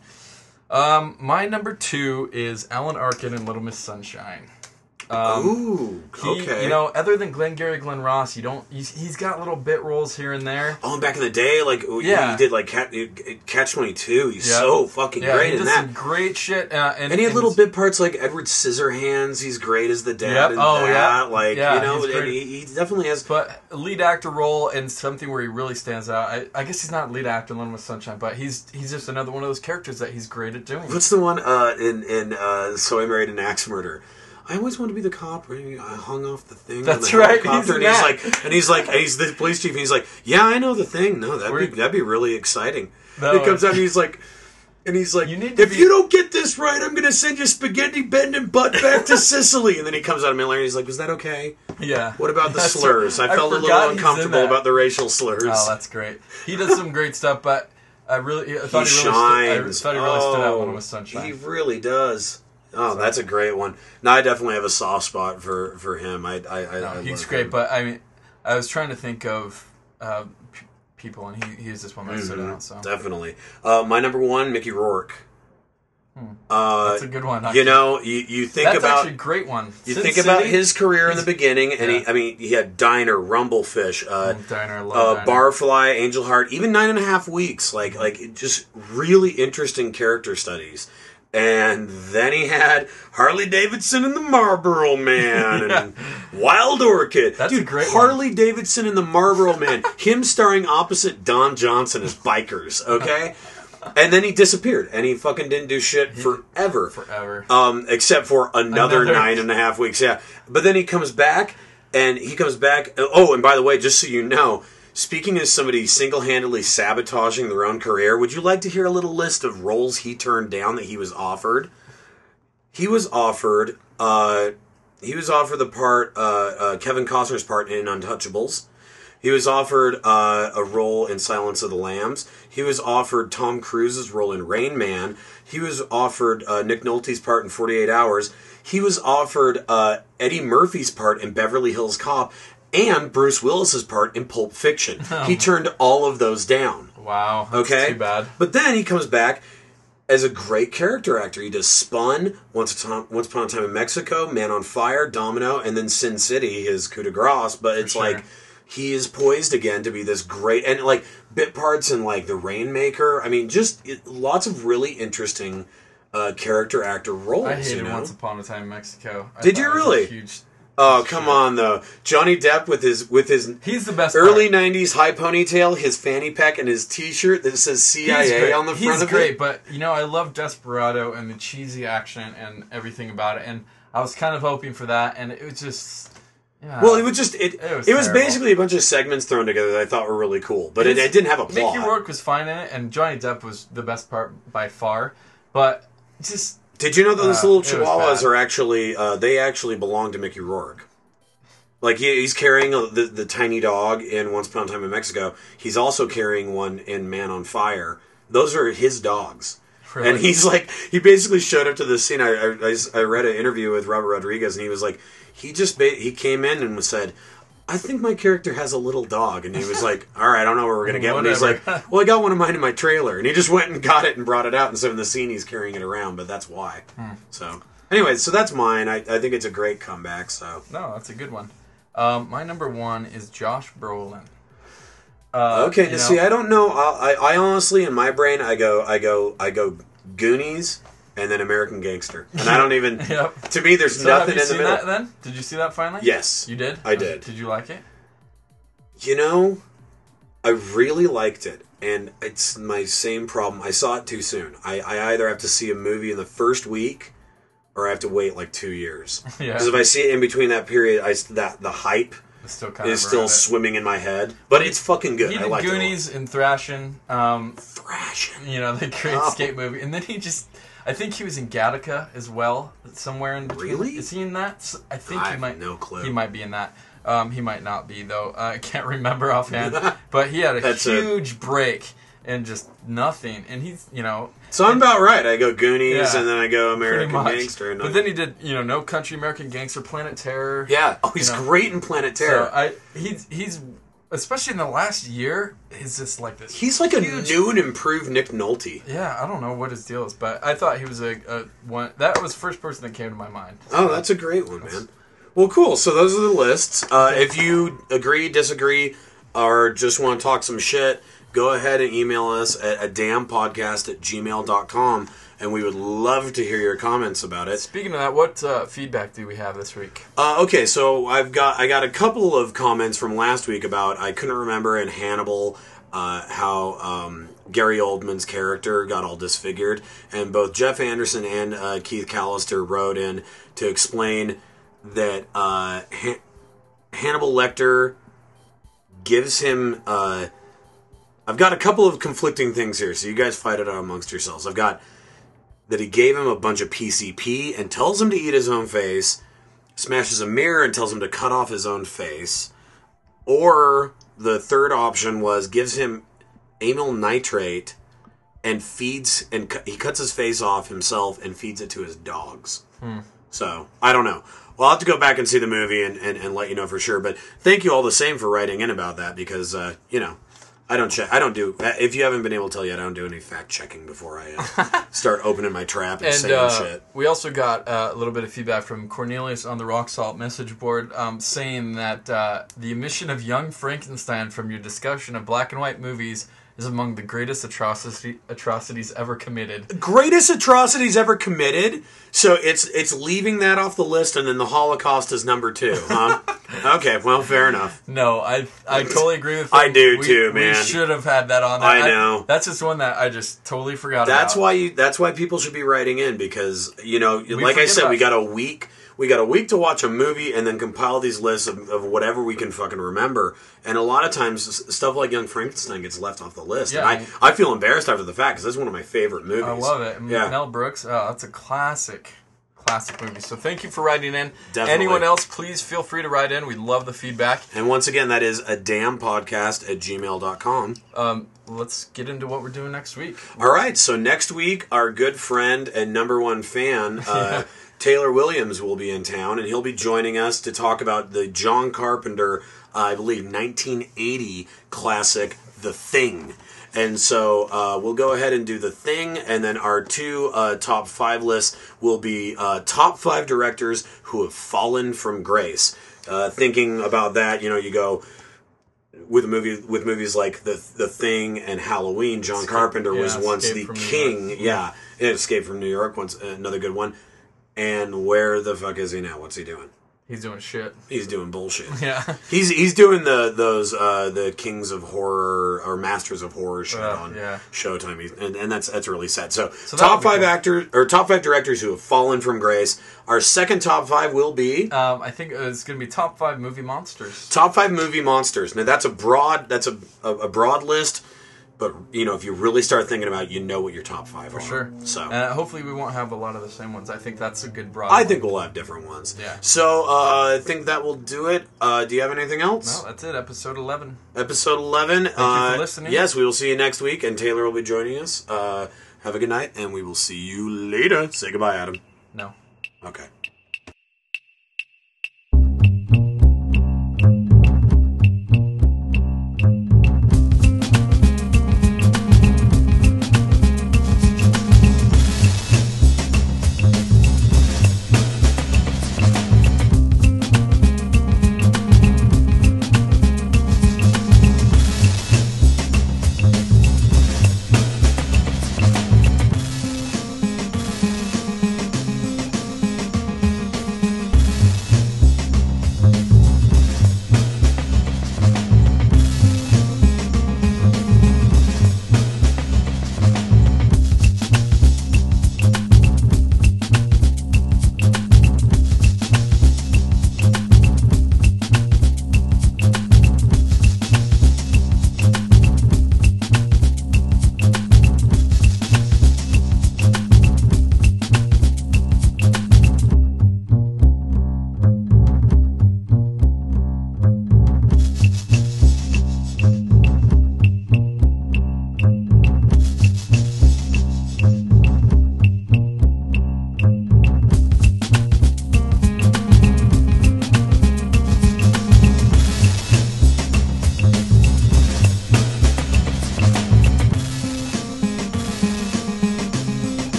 A: Um, my number two is Alan Arkin and Little Miss Sunshine. Um,
B: Ooh,
A: he,
B: okay.
A: You know, other than Glenn Gary, Glen Ross, you don't. He's, he's got little bit roles here and there.
B: Oh, and back in the day, like yeah.
A: Yeah.
B: he did like Cat, Catch Twenty Two. He's
A: Yeah.
B: so fucking
A: Yeah,
B: great
A: he
B: in
A: does
B: that.
A: some great shit. Uh, and,
B: And he had
A: and
B: little bit parts like Edward Scissorhands. He's great as the dad.
A: Yep. Oh,
B: that.
A: yeah.
B: Like
A: Yeah,
B: you know, and he, he definitely has.
A: But a lead actor role and something where he really stands out. I, I guess he's not lead actor in Miss Sunshine, but he's he's just another one of those characters that he's great at doing.
B: What's the one uh, in in uh, So I Married an Axe Murder? I always wanted to be the cop. where I hung off the thing.
A: That's
B: the
A: right, he's
B: and he's like, and he's like, he's the police chief. And he's like, yeah, I know the thing. No, that'd be that'd be really exciting.
A: No,
B: he comes out and he's like. And he's like,
A: You need to
B: if
A: be-
B: you don't get this right, I'm going to send you spaghetti bending butt back to Sicily. And then he comes out of later and he's like, was that okay?
A: Yeah.
B: What about the
A: That's
B: slurs?
A: right.
B: I felt a little uncomfortable about the racial slurs.
A: Oh, that's great. He does some great stuff, but I really I thought
B: he
A: he, really
B: shines.
A: Stood, I thought he really stood out when
B: Oh,
A: it was oh, sunshine.
B: He really does. Oh, that's a great one. Now I definitely have a soft spot for for him. I, I, I,
A: No,
B: I
A: he's great,
B: him.
A: but I mean, I was trying to think of uh, p- people, and he he's this one that stood
B: Mhm,
A: out. So
B: definitely. Uh, my number one, Mickey Rourke. Uh,
A: Hmm. that's a good one.
B: you know, you, you think
A: that's
B: about
A: actually a great one.
B: you
A: Sin
B: think
A: City,
B: about his career in the beginning, and he, I mean, he had Diner, Rumblefish, uh,
A: Oh, Diner,
B: uh,
A: Diner.
B: Barfly, Angel Heart, even Nine and a Half Weeks, like like just really interesting character studies. And then he had Harley Davidson and the Marlboro Man and Wild Orchid.
A: That's a
B: Dude,
A: great one.
B: Harley Davidson and the Marlboro Man. him starring opposite Don Johnson as bikers. Okay. And then he disappeared, and he fucking didn't do shit forever.
A: forever.
B: Um, except for another,
A: Another-
B: nine and a half weeks. Yeah, but then he comes back, and he comes back. Oh, and by the way, just so you know, speaking as somebody single-handedly sabotaging their own career, would you like to hear a little list of roles he turned down that he was offered? He was offered. Uh, he was offered the part, uh, uh, Kevin Costner's part in Untouchables. He was offered uh, a role in Silence of the Lambs. He was offered Tom Cruise's role in Rain Man. He was offered uh, Nick Nolte's part in 48 Hours. He was offered uh, Eddie Murphy's part in Beverly Hills Cop and Bruce Willis's part in Pulp Fiction. He turned all of those down.
A: wow. That's
B: Okay,
A: Too bad.
B: But then he comes back as a great character actor. He does Spun, Once, a Once Upon a Time in Mexico, Man on Fire, Domino, and then Sin City, his coup de grace. But it's
A: sure.
B: like he is poised again to be this great and like bit parts in like The Rainmaker. I mean, just it, lots of really interesting uh, character actor roles.
A: I hated
B: you know?
A: Once Upon a Time in Mexico. I
B: Did you
A: it was a
B: really?
A: Huge.
B: Oh come on though, Johnny Depp with his with his
A: He's the best.
B: early
A: part.
B: '90s high ponytail, his fanny pack, and his T-shirt that says CIA on the front
A: He's
B: of
A: great,
B: it.
A: but you know, I love Desperado and the cheesy action and everything about it, and I was kind of hoping for that, and it was just. Yeah.
B: Well, it was just it. It
A: It
B: was,
A: was
B: basically a bunch of segments thrown together that I thought were really cool, but it,
A: His-
B: it didn't have a plot.
A: Mickey Rourke was fine in it, and Johnny Depp was the best part by far. But just
B: Did you know that those
A: Uh,
B: little chihuahuas are actually uh, they actually belong to Mickey Rourke? Like he, he's carrying a, the the tiny dog in Once Upon a Time in Mexico. He's also carrying one in Man on Fire. Those are his dogs.
A: Really?
B: And he's like, he basically showed up to the scene. I, I, I- read an interview with Robert Rodriguez, and he was like, he just ba- he came in and was said, I think my character has a little dog, and he was like, all right, I don't know where we're gonna get one. He's like, well, I got one of mine in my trailer, and he just went and got it and brought it out, and so in the scene he's carrying it around, but that's why.
A: Hmm.
B: So, anyway, so that's mine. I, I think it's a great comeback. So,
A: no, that's a good one. Um, my number one is Josh Brolin. Uh,
B: okay,
A: you
B: now
A: know,
B: see, I don't know. I, I, I honestly, in my brain, I go, I go, I go, Goonies, and then American Gangster, and I don't even.
A: Yep.
B: To me, there's
A: So
B: nothing in the middle.
A: that then? Did you see that finally?
B: Yes,
A: You did?
B: I did.
A: Did you like it?
B: You know, I really liked it, and it's my same problem. I saw it too soon. I, I either have to see a movie in the first week, or I have to wait like two years.
A: Yeah.
B: Because if I see it in between that period, I that the hype
A: still kind
B: is still swimming in my head. But it's fucking good.
A: He
B: I
A: did
B: like
A: Goonies and Thrashin'. Um.
B: Thrashin'.
A: you know, the great
B: Oh.
A: skate movie, and then he just. I think he was in Gattaca as well, somewhere in between.
B: Really?
A: Is he in that? I think
B: I
A: he
B: have
A: might.
B: no clue.
A: He might be in that. Um, he might not be though. Uh, I can't remember offhand. but he had a huge break and just nothing. And he's, you know,
B: So I'm about right. I go Goonies,
A: Yeah.
B: and then I go American. Gangster. And
A: but then he did, you know, No Country, American Gangster, Planet Terror.
B: yeah. Oh, he's
A: you know.
B: great in Planet
A: So
B: Terror.
A: I he's he's especially in the last year, he's just like this.
B: he's like a
A: huge-
B: new and improved Nick Nolte.
A: Yeah, I don't know what his deal is, but I thought he was a, a one. That was the first person that came to my mind.
B: Oh, that's a great one, man. Well, cool. So those are the lists. Uh, if you agree, disagree, or just want to talk some shit, go ahead and email us at a damn podcast at gmail.com and we would love to hear your comments about it.
A: Speaking of that, what uh, feedback do we have this week?
B: Uh, okay, so I've got I got a couple of comments from last week about I couldn't remember in Hannibal uh, how um, Gary Oldman's character got all disfigured, and both Jeff Anderson and uh, Keith Callister wrote in to explain that uh, Han- Hannibal Lecter gives him. Uh, I've got a couple of conflicting things here, so you guys fight it out amongst yourselves. I've got that he gave him a bunch of PCP and tells him to eat his own face, smashes a mirror and tells him to cut off his own face, or the third option was gives him amyl nitrate and feeds and cu- he cuts his face off himself and feeds it to his dogs. So I don't know. Well, I'll have to go back and see the movie and, and, and let you know for sure. But thank you all the same for writing in about that because uh, you know I don't check. I don't do. If you haven't been able to tell yet, I don't do any fact checking before I uh, start opening my trap and,
A: And
B: saying
A: uh,
B: shit.
A: we also got uh, a little bit of feedback from Cornelius on the Rock Salt message board um, saying that uh, the omission of Young Frankenstein from your discussion of black and white movies is among the greatest atrocity, atrocities ever committed.
B: Greatest atrocities ever committed. So it's it's leaving that off the list, and then the Holocaust is number two, huh? okay, well, fair enough.
A: No, I I totally agree with.
B: You.
A: I
B: do
A: We-
B: too,
A: We
B: man.
A: should have had that on. There.
B: I know.
A: that's just one that I just totally forgot.
B: That's
A: about.
B: why you. That's why people should be writing in because you know, like I said, we got a week. We got a week to watch a movie and then compile these lists of, of whatever we can fucking remember. And a lot of times, stuff like Young Frankenstein gets left off the list.
A: Yeah.
B: and I, I feel embarrassed after the fact because that's one of my favorite movies.
A: I love it.
B: Yeah.
A: Mel Brooks. Oh, that's a classic, classic movie. So thank you for writing in.
B: Definitely.
A: Anyone else, please feel free to write in. We love the feedback.
B: And once again, that is a damn podcast at gmail.com.
A: Um, let's get into what we're doing next week.
B: All right, so next week, our good friend and number one fan, uh, Taylor Williams, will be in town, and he'll be joining us to talk about the John Carpenter, uh, I believe, 1980 classic, The Thing. And so uh, we'll go ahead and do The Thing, and then our two uh, top five lists will be uh, top five directors who have fallen from grace. Uh, thinking about that, you know, you go with a movie with movies like the the Thing and Halloween. John Carpenter was once
A: Escape
B: the king.
A: York.
B: Yeah, Escape from New York. Once another good one. And where the fuck is he now? What's he doing?
A: He's doing shit.
B: He's doing bullshit.
A: Yeah.
B: He's he's doing the those uh, the Kings of Horror or Masters of Horror shit
A: Uh,
B: on
A: yeah.
B: Showtime, He's- and, and that's that's really sad. So,
A: that
B: top five
A: cool.
B: actors or top five directors who have fallen from grace. Our second top five will be
A: Um, I think it's going to be top five movie monsters.
B: top five movie monsters. Now that's a broad that's a, a, a broad list, but you know if you really start thinking about it, you know what your top five are.
A: For sure.
B: So
A: Uh, hopefully, we won't have a lot of the same ones. I think that's a good broad.
B: I think we'll have different ones.
A: Yeah.
B: So uh, I think that will do it. Uh, do you have anything else?
A: No, that's it. Episode eleven.
B: Episode eleven. Thank
A: you
B: uh,
A: for listening.
B: Yes, we will see you next week, and Taylor will be joining us. Uh, have a good night, and we will see you later. Say goodbye, Adam.
A: No.
B: Okay.